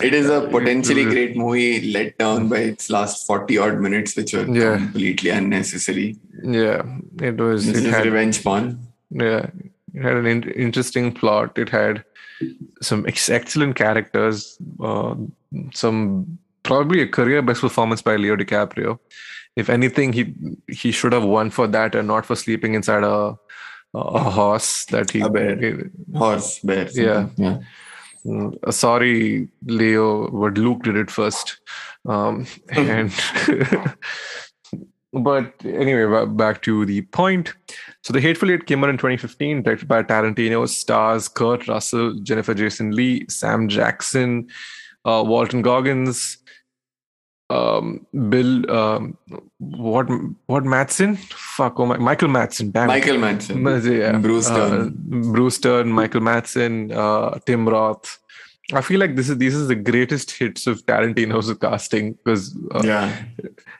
It is a potentially Mhm. great movie let down by its last 40 odd minutes, which were Yeah. completely unnecessary. Yeah, it was. This It is had, revenge porn. yeah, it had an in- interesting plot. It had some ex- excellent characters. Uh, some probably a career best performance by Leo DiCaprio. If anything, he he should have won for that and not for sleeping inside a a horse that he. A bear. Horse, bear. something. Yeah. Yeah. Uh, sorry, Leo, but Luke did it first. Um, and but anyway, back to the point. So, The Hateful Eight came out in 2015, directed by Tarantino, stars Kurt Russell, Jennifer Jason Lee, Sam Jackson, uh, Walton Goggins, um, Bill, um, what, what Matson? Fuck, oh my, Michael Matson. Damn. Michael Manson. Yeah. Bruce Uh, Bruce Dern, Michael Madsen, uh, Tim Roth, I feel like this is this is the greatest hits of Tarantino's casting because uh, yeah,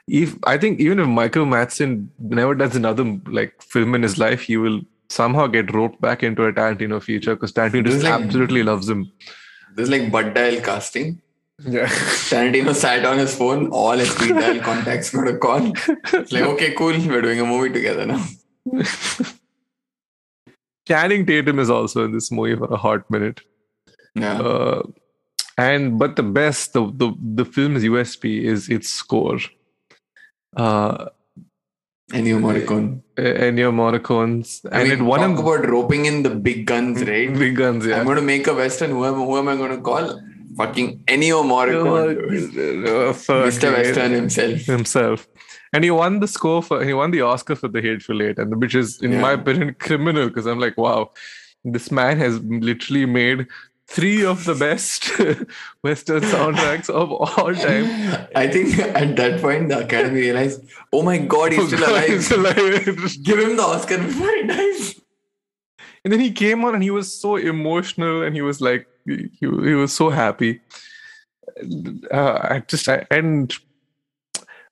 if I think even if Michael Madsen never does another like film in his life, he will somehow get roped back into a Tarantino feature because Tarantino just like- absolutely loves him. this is like Bud dial casting. Yeah. Tarantino sat on his phone, all his dial contacts got a call. It's like, okay, cool, we're doing a movie together now. Channing Tatum is also in this movie for a hot minute. Yeah. Uh, and but the best, the, the the film's USP is its score. Uh, Ennio Morricone. Ennio Morricone's, I and mean, it won talk him about roping in the big guns, right? big guns. Yeah, I'm going to make a Western. Who am, who am I going to call? Fucking Ennio Morricone. Fuck, Mr. Western himself. himself. And he won the score for he won the Oscar for The Hateful Eight, and the which is, in my opinion, criminal because I'm like, wow, this man has literally made three of the best Western soundtracks of all time. I think at that point the Academy realized, oh my god, he's oh still alive. He's alive. Give him the Oscar before he dies. and then he came on and he was so emotional and he was like he, he was so happy uh, i just I, and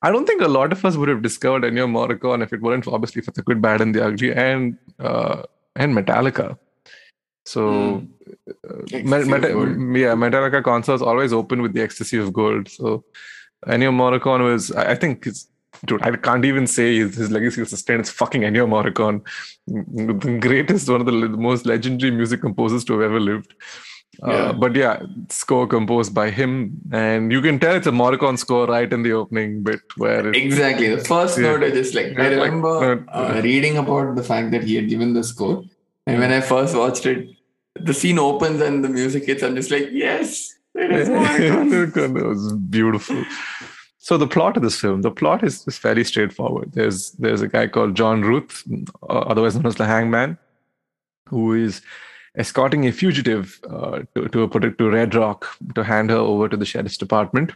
i don't think a lot of us would have discovered Ennio Morricone if it weren't for, obviously for the good bad and the ugly and uh, and metallica so Mm. uh, Ecstasy Me- of Meta- Gold. yeah metallica concerts always open with the ecstasy of gold so Ennio Morricone was I, I think it's Dude, I can't even say his, his legacy will sustain. It's fucking Ennio Morricone, the greatest, one of the le- most legendary music composers to have ever lived. Uh, Yeah. but yeah, score composed by him, and you can tell it's a Morricone score right in the opening bit where Exactly. The first Yeah. note I just like, I Yeah, like, remember uh, uh, reading about the fact that he had given the score. And when I first watched it, the scene opens and the music hits. I'm just like, yes, it is Morricone. it was beautiful. So the plot of this film, the plot is, is fairly straightforward. There's there's a guy called John Ruth, uh, otherwise known as the Hangman, who is escorting a fugitive uh, to to, a, to Red Rock to hand her over to the sheriff's department.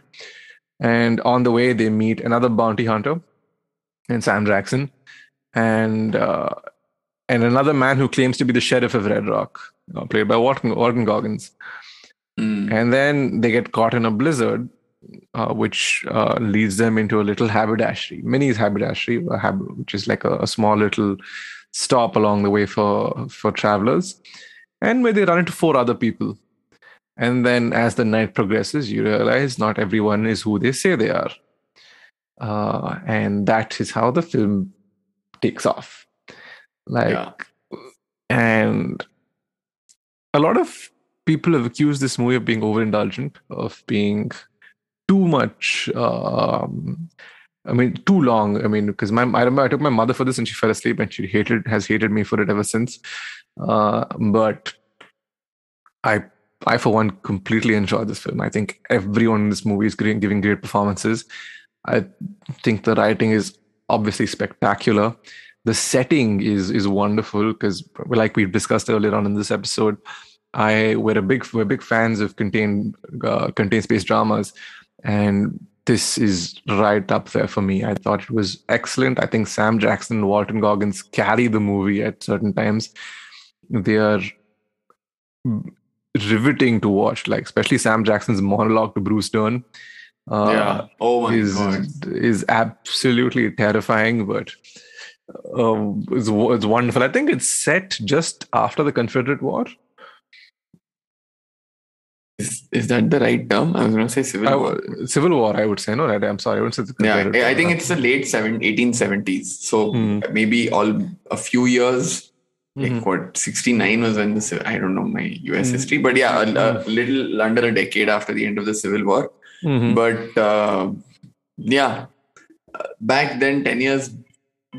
And on the way, they meet another bounty hunter, and Sam Jackson, and uh, and another man who claims to be the sheriff of Red Rock, uh, played by Walton, Walton Goggins. Mm. And then they get caught in a blizzard, uh, which uh, leads them into a little haberdashery, Minnie's haberdashery, hab- which is like a, a small little stop along the way for for travelers, and where they run into four other people. And then, as the night progresses, you realize not everyone is who they say they are, uh, and that is how the film takes off. Like, Yeah. and a lot of people have accused this movie of being overindulgent, of being too much. Um, I mean, too long. I mean, because my I remember I took my mother for this and she fell asleep and she hated has hated me for it ever since. Uh, but I I for one completely enjoyed this film. I think everyone in this movie is giving great performances. I think the writing is obviously spectacular. The setting is is wonderful because, like we've discussed earlier on in this episode, I we're a big we're big fans of contained uh, contained space dramas, and this is right up there for me. I thought it was excellent. I think Sam Jackson and Walton Goggins carry the movie at certain times. They are riveting to watch, like especially Sam Jackson's monologue to Bruce Dern. Uh, yeah. Oh my is god. is absolutely terrifying, but um, it's, it's wonderful. I think it's set just after the Confederate War. Is, that the right term? I was going to say civil war. Civil War, I would say. No, I- I'm sorry, I wouldn't say Yeah, I I think it's the late seven, 1870s. So Hmm. maybe all a few years, like Mhm. what, 69 was when the, I don't know my US Hmm. history, but yeah, a, a little under a decade after the end of the Civil War. Mhm. But uh, yeah, uh, back then, 10 years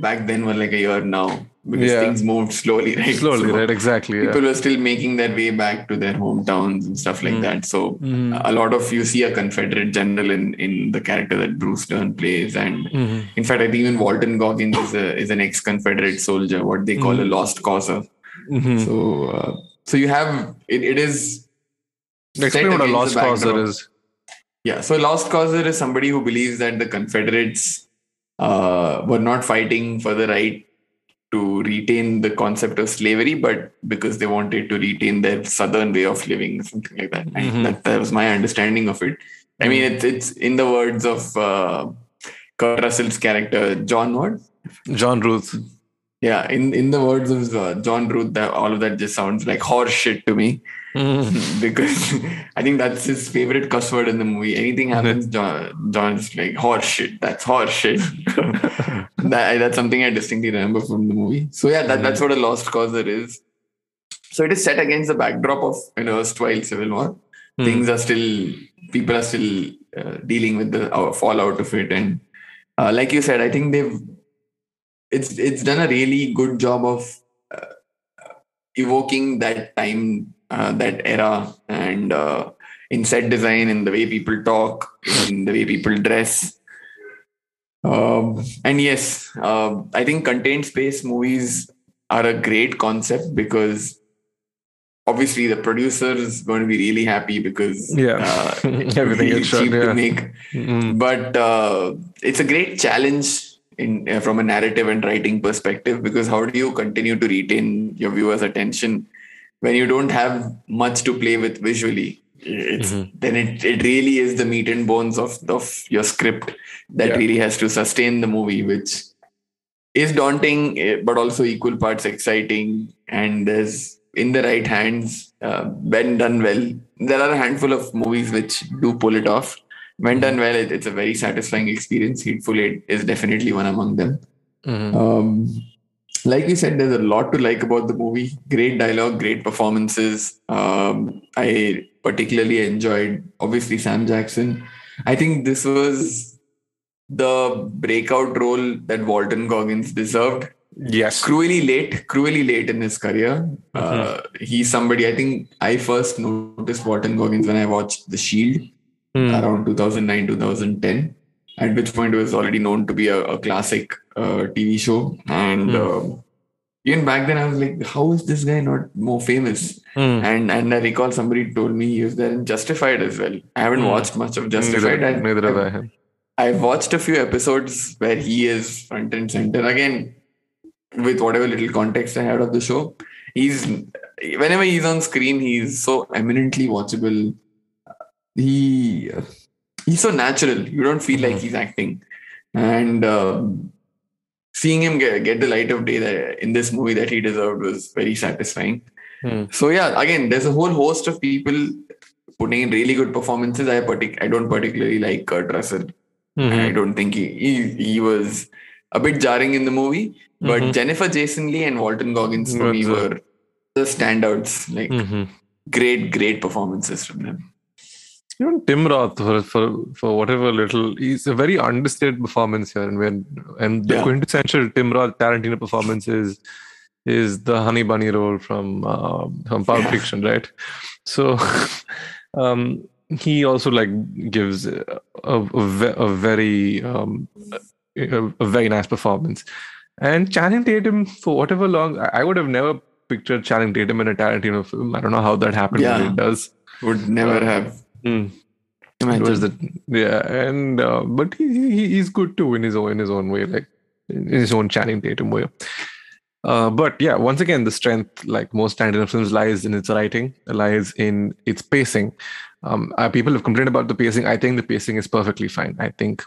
back then were like a year now because Yeah. things moved slowly, right? Slowly, So right? Exactly. Yeah. People were still making their way back to their hometowns and stuff like Mm. that. So Mhm. a lot of you see a Confederate general in in the character that Bruce Dern plays, and Mhm. in fact, I think even Walton Goggins is a is an ex Confederate soldier, what they call Mm. a lost causer. Mhm. So uh, so you have it, it is Explain what a lost causer is. Yeah, so lost causer is somebody who believes that the Confederates uh, were not fighting for the right to retain the concept of slavery, but because they wanted to retain their southern way of living, something like that. Mhm. that, that was my understanding of it. I mean, it's it's in the words of uh, Kurt Russell's character John What? John Ruth. Yeah, in in the words of uh, John Ruth, that all of that just sounds like horse shit to me Mm. because I think that's his favorite cuss word in the movie. Anything happens, John, John's like horse shit. That's horse shit. that, that's something I distinctly remember from the movie. So yeah, that, that's what a lost cause is. So it is set against the backdrop of an erstwhile civil war. Hmm. Things are still, people are still uh, dealing with the uh, fallout of it, and uh, like you said, I think they've it's it's done a really good job of uh, evoking that time, uh, that era, and uh, in set design, in the way people talk, in the way people dress. Um, and yes, uh, I think contained space movies are a great concept because obviously the producer is going to be really happy because Yeah. uh, Everything really shot, cheap yeah. to make Mm. but uh, it's a great challenge in uh, from a narrative and writing perspective because how do you continue to retain your viewers attention when you don't have much to play with visually it's, Mm-hmm. then it, it really is the meat and bones of, of your script that Yeah. really has to sustain the movie which is daunting eh, but also equal parts exciting and there's in the right hands uh, when done well there are a handful of movies which do pull it off when done well it, it's a very satisfying experience Hateful Eight is definitely one among them Mhm. um, like you said, there's a lot to like about the movie. Great dialogue, great performances. Um, I particularly enjoyed, obviously, Sam Jackson. I think this was the breakout role that Walton Goggins deserved. Yes. Cruelly late, cruelly late in his career. Uh, he's somebody, I think I first noticed Walton Goggins when I watched The Shield Mm. around 2009 2010 at which point it was already known to be a, a classic uh, tv show and Hmm. um, even back then i was like how is this guy not more famous Mm. and and i recall somebody told me he was there in justified as well i haven't Hmm. watched much of justified Neither, I- neither have I. Him. I've watched a few episodes where he is front and center. Again, with whatever little context I had of the show, he's whenever he's on screen, he's so eminently watchable. He he's so natural. You don't feel like Mhm. he's acting, and um, seeing him get, get the light of day that in this movie that he deserved was very satisfying. Hmm. So yeah, again, there's a whole host of people putting in really good performances. I partic- I don't particularly like Kurt Russell. Mhm. I don't think he, he he was a bit jarring in the movie. But Mhm. Jennifer Jason Lee and Walton Goggins for me uh, were the standouts. Like Mhm. great, great performances from them. Even Tim Roth for for for whatever little he's a very understated performance here, and when and the Yeah. quintessential Tim Roth Tarantino performance is is the Honey Bunny role from uh, from Pulp Yeah. Fiction, right? So, um, he also like gives a, a, a very um, a, a very nice performance, and Channing Tatum for whatever long I would have never pictured Channing Tatum in a Tarantino film. I don't know how that happened, but Yeah. it does. Would never Uh, have Mm. It was the yeah, and uh, but he, he he's good too in his own in his own way, like in his own Channing Tatum way. Uh, but yeah, once again, the strength, like most Tarantino films, lies in its writing, lies in its pacing. Um, uh, people have complained about the pacing. I think the pacing is perfectly fine. I think,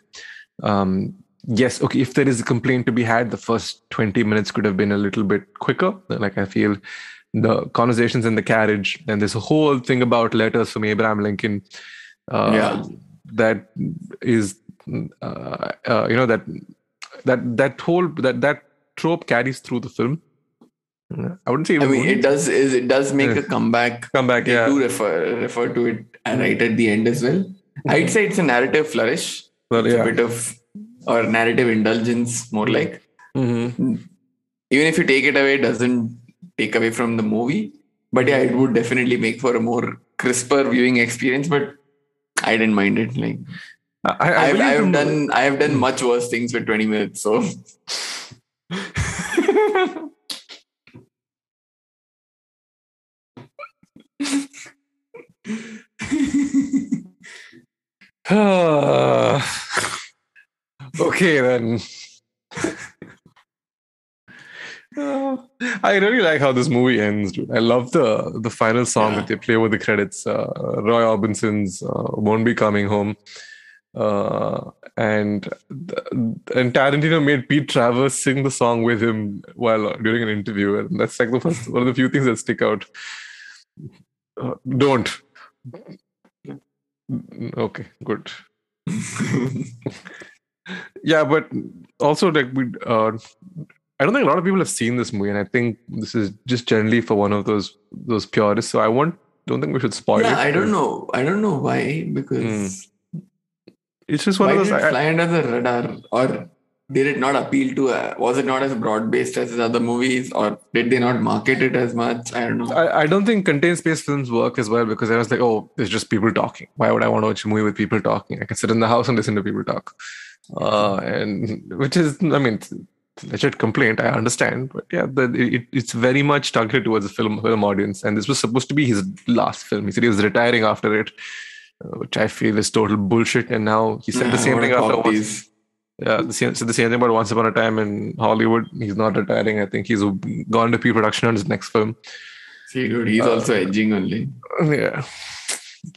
um, yes, okay. If there is a complaint to be had, the first twenty minutes could have been a little bit quicker. Like I feel the conversations in the carriage, and this whole thing about letters from Abraham Lincoln. Uh, Yeah. that is, uh, uh, you know that that that whole that that trope carries through the film. I wouldn't say I mean, it does is it does make a comeback. come back. They Yeah, do refer refer to it right at the end as well. I'd say it's a narrative flourish. well, It's a bit of or narrative indulgence, more like. Mhm. even if you take it away, it doesn't take away from the movie. But yeah, it would definitely make for a more crisper viewing experience. But I didn't mind it. Like I, I I've done, I have done much worse things for 20 minutes. So okay then. I really like how this movie ends, dude. I love the the final song Yeah. that they play with the credits. Uh, Roy Orbison's uh, "Won't Be Coming Home," uh, and and Tarantino made Pete Travers sing the song with him while during an interview, and that's like the first one of the few things that stick out. Uh, don't. Okay, good. yeah but also like we uh i don't think a lot of people have seen this movie and i think this is just generally for one of those those purists so i won't don't think we should spoil it yeah, I don't know. I don't know why because it's just one of did those it I, fly under the radar or did it not appeal to uh, was it not as broad based as other movies or did they not market it as much i don't know I, I don't think contained space films work as well because I was like, oh, it's just people talking. Why would I want to watch a movie with people talking? I can sit in the house and listen to people talk. Uh, and which is, I mean, legit complaint. I understand, but yeah, the, it, it's very much targeted towards the film film audience. And this was supposed to be his last film. He said he was retiring after it, uh, which I feel is total bullshit. And now he said the same thing after. Once, yeah, the same, said the same thing about Once Upon a Time in Hollywood. He's not retiring. I think he's gone to pre-production on his next film. See, dude, he's Uh, also edging only. Yeah.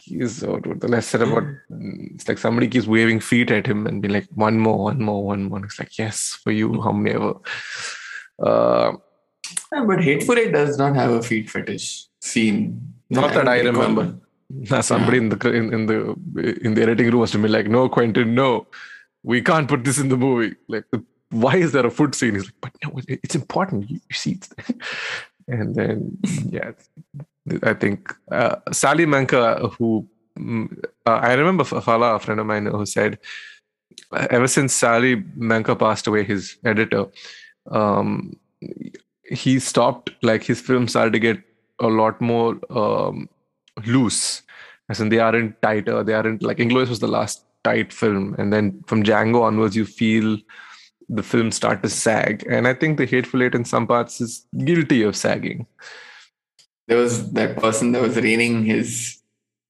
He's so dude. The less said about it's like somebody keeps waving feet at him and be like, one more, one more, one more. It's like, yes, for you, how many ever. Uh, Yeah, but Hateful Eight does not have a feet fetish scene. not that I remember. Now somebody in the in, in the in the editing room was to be like, no, Quentin, no, we can't put this in the movie. Like, why is there a foot scene? He's like, but no, it's important. You, you see, it's and then yeah, I think uh, Sally Menke, who mm, uh, I remember Fala, a friend of mine, who said, ever since Sally Menke passed away, his editor, um, he stopped like his films started to get a lot more um, loose, as in they aren't tighter. They aren't like Inglourious was the last tight film, and then from Django onwards, you feel the film start to sag. And I think the Hateful Eight in some parts is guilty of sagging. There was that person that was reining his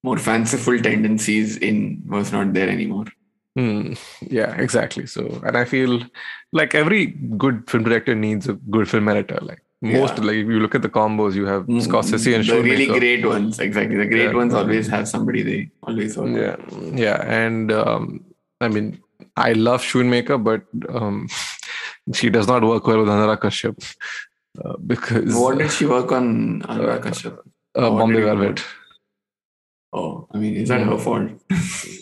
more fanciful tendencies in was not there anymore. Hmm. yeah, exactly. So, and I feel like every good film director needs a good film editor. Like most, Yeah. like if you look at the combos, you have Scorsese and the really great ones, exactly. The great Yeah. ones always have somebody they always work. Yeah, yeah, and um, I mean, I love Schoonmaker, but um, she does not work well with Anurag Kashyap uh, because What did she work on Anurag Kashyap? uh, what Bombay Velvet. Oh, I mean, is that her fault?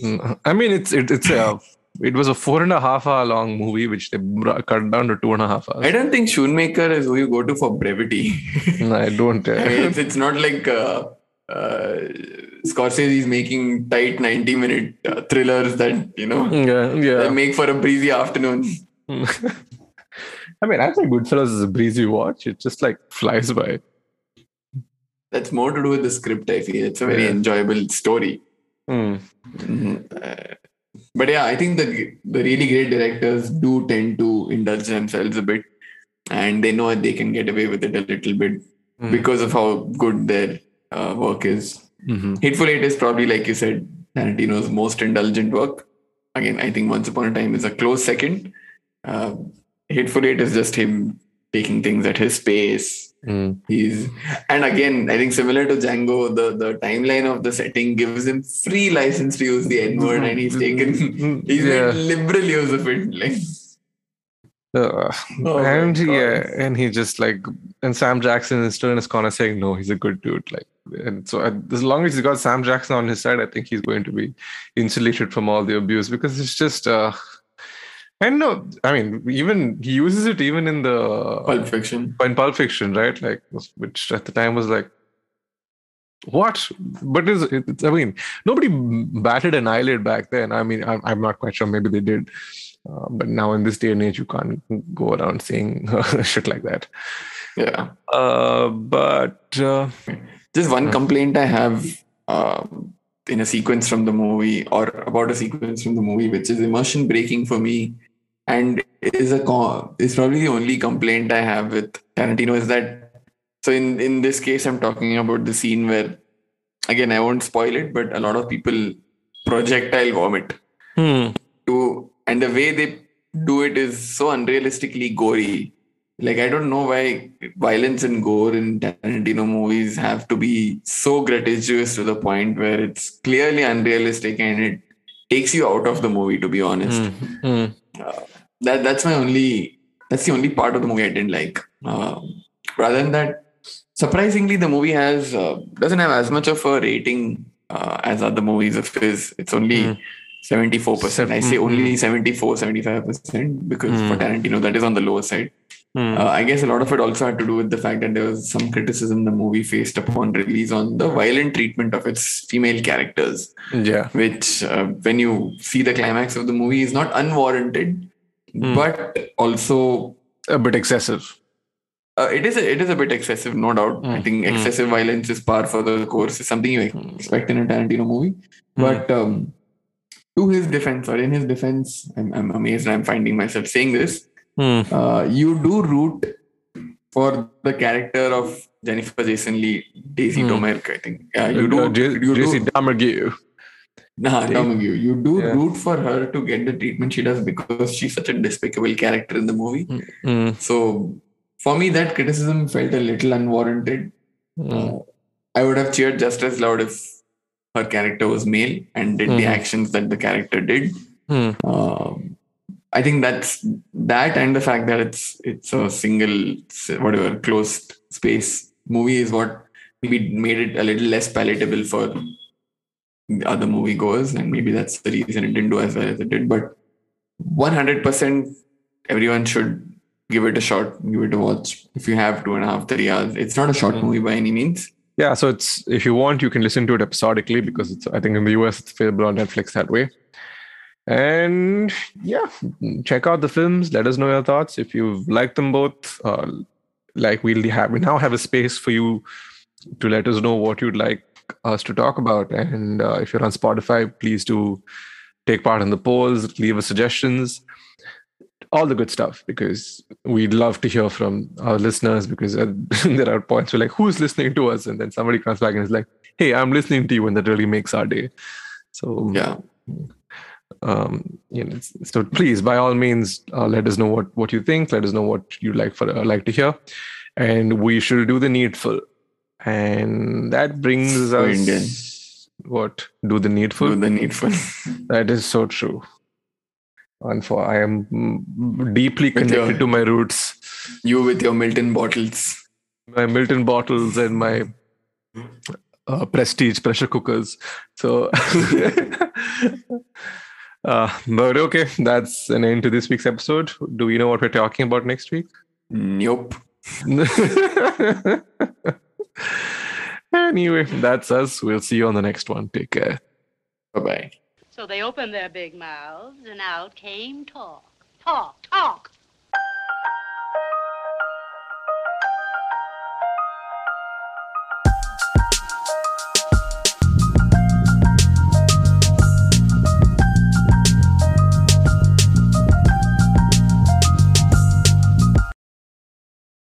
Mm, I mean, it's it, it's a it was a four and a half hour long movie, which they cut down to two and a half hours. I don't think Schoonmaker is who you go to for brevity. No, I don't. I Uh, mean, it's, it's not like uh, uh, Scorsese is making tight 90 minute uh, thrillers that, you know, yeah, that yeah. make for a breezy afternoon. I mean, I think Goodfellas is a breezy watch. It just like flies by. That's more to do with the script, I feel. It's a very Yeah. enjoyable story. Mm. Mhm. Uh, but yeah, I think the the really great directors do tend to indulge themselves a bit, and they know they can get away with it a little bit Mm. because of how good their uh, work is. Mhm. Hateful Eight is probably, like you said, Tarantino's most indulgent work. Again, I think Once Upon a Time is a close second. Uh, Hateful Eight is just him taking things at his pace. Mm. He's and again, I think similar to Django, the the timeline of the setting gives him free license to use the N word, and he's taken he's Yeah. made liberal use of it. Like, Uh, Oh and yeah, and he just like, and Sam Jackson is still in his corner saying, no, he's a good dude. Like, and so as long as he's got Sam Jackson on his side, I think he's going to be insulated from all the abuse because it's just, uh, I no, I mean, even he uses it even in the Pulp Fiction. in Pulp Fiction, right? Like, which at the time was like, what? But is it's, I mean, nobody batted an eyelid back then. I mean, I'm, I'm not quite sure. Maybe they did. Uh, but now in this day and age, you can't go around saying shit like that. Yeah. Uh, but uh, Just one Hmm. complaint I have um, in a sequence from the movie, or about a sequence from the movie, which is immersion breaking for me, and is a is probably the only complaint I have with Tarantino is that. So in in this case, I'm talking about the scene where, again, I won't spoil it, but a lot of people projectile vomit hmm, to, and the way they do it is so unrealistically gory like I don't know why violence and gore in Tarantino movies have to be so gratuitous to the point where it's clearly unrealistic and it takes you out of the movie. To be honest, Mm, mm, uh, that that's my only that's the only part of the movie I didn't like. Uh, rather than that, surprisingly, the movie has uh, doesn't have as much of a rating uh, as other movies of his. It's only. Mm. 74%. I say only 74, 75% because for Mm. Tarantino, that is on the lower side. Mm. Uh, I guess a lot of it also had to do with the fact that there was some criticism the movie faced upon release on the violent treatment of its female characters, yeah. which, uh, when you see the climax of the movie, is not unwarranted, Hmm. but also A bit excessive. uh, it is a, it is a bit excessive, no doubt. I Hmm. think Hmm. excessive violence is par for the course. Is something you expect in a Tarantino movie, Hmm. but um, to his defense or in his defense, I'm, I'm amazed. I'm finding myself saying this. Mm, uh, you do root for the character of Jennifer Jason Lee, Daisy Hmm. Domergue, I think. Yeah, you do. Uh, J- you JC do. Damergue. Nah, Dave- Domergue. You do Yeah. root for her to get the treatment she does because she's such a despicable character in the movie. Mm, So for me, that criticism felt a little unwarranted. mm, Uh, I would have cheered just as loud if her character was male and did the Mhm. actions that the character did. mm, um, I think that's that and the fact that it's it's a single whatever closed space movie is what maybe made it a little less palatable for the other movie goers and maybe that's the reason it didn't do as well as it did. But 100% everyone should give it a shot give it a watch if you have two and a half three hours. It's not a short movie by any means. Yeah, so it's if you want, you can listen to it episodically because it's I think in the US it's available on Netflix that way. And yeah, check out the films. Let us know your thoughts if you've liked them both. Uh, like we'll have we now have a space for you to let us know what you'd like us to talk about. And uh, if you're on Spotify, please do take part in the polls, leave us suggestions, all the good stuff because we'd love to hear from our listeners because uh, there are points where like who's listening to us and then somebody comes back and is like hey i'm listening to you and that really makes our day so yeah um you know so please by all means uh, let us know what what you think. Let us know what you'd like for uh, like to hear. And we should do the needful. And that brings So us Indian. what? Do the needful? Do the needful. That is so true. And for I am mm, deeply connected your- to my roots, you with your milton bottles. My Milton bottles and my uh, prestige pressure cookers. So, uh, but okay, that's an end to this week's episode. Do we know what we're talking about next week? nope anyway, that's us. We'll see you on the next one. Take care. bye-bye So they opened their big mouths, and out came talk. Talk, talk.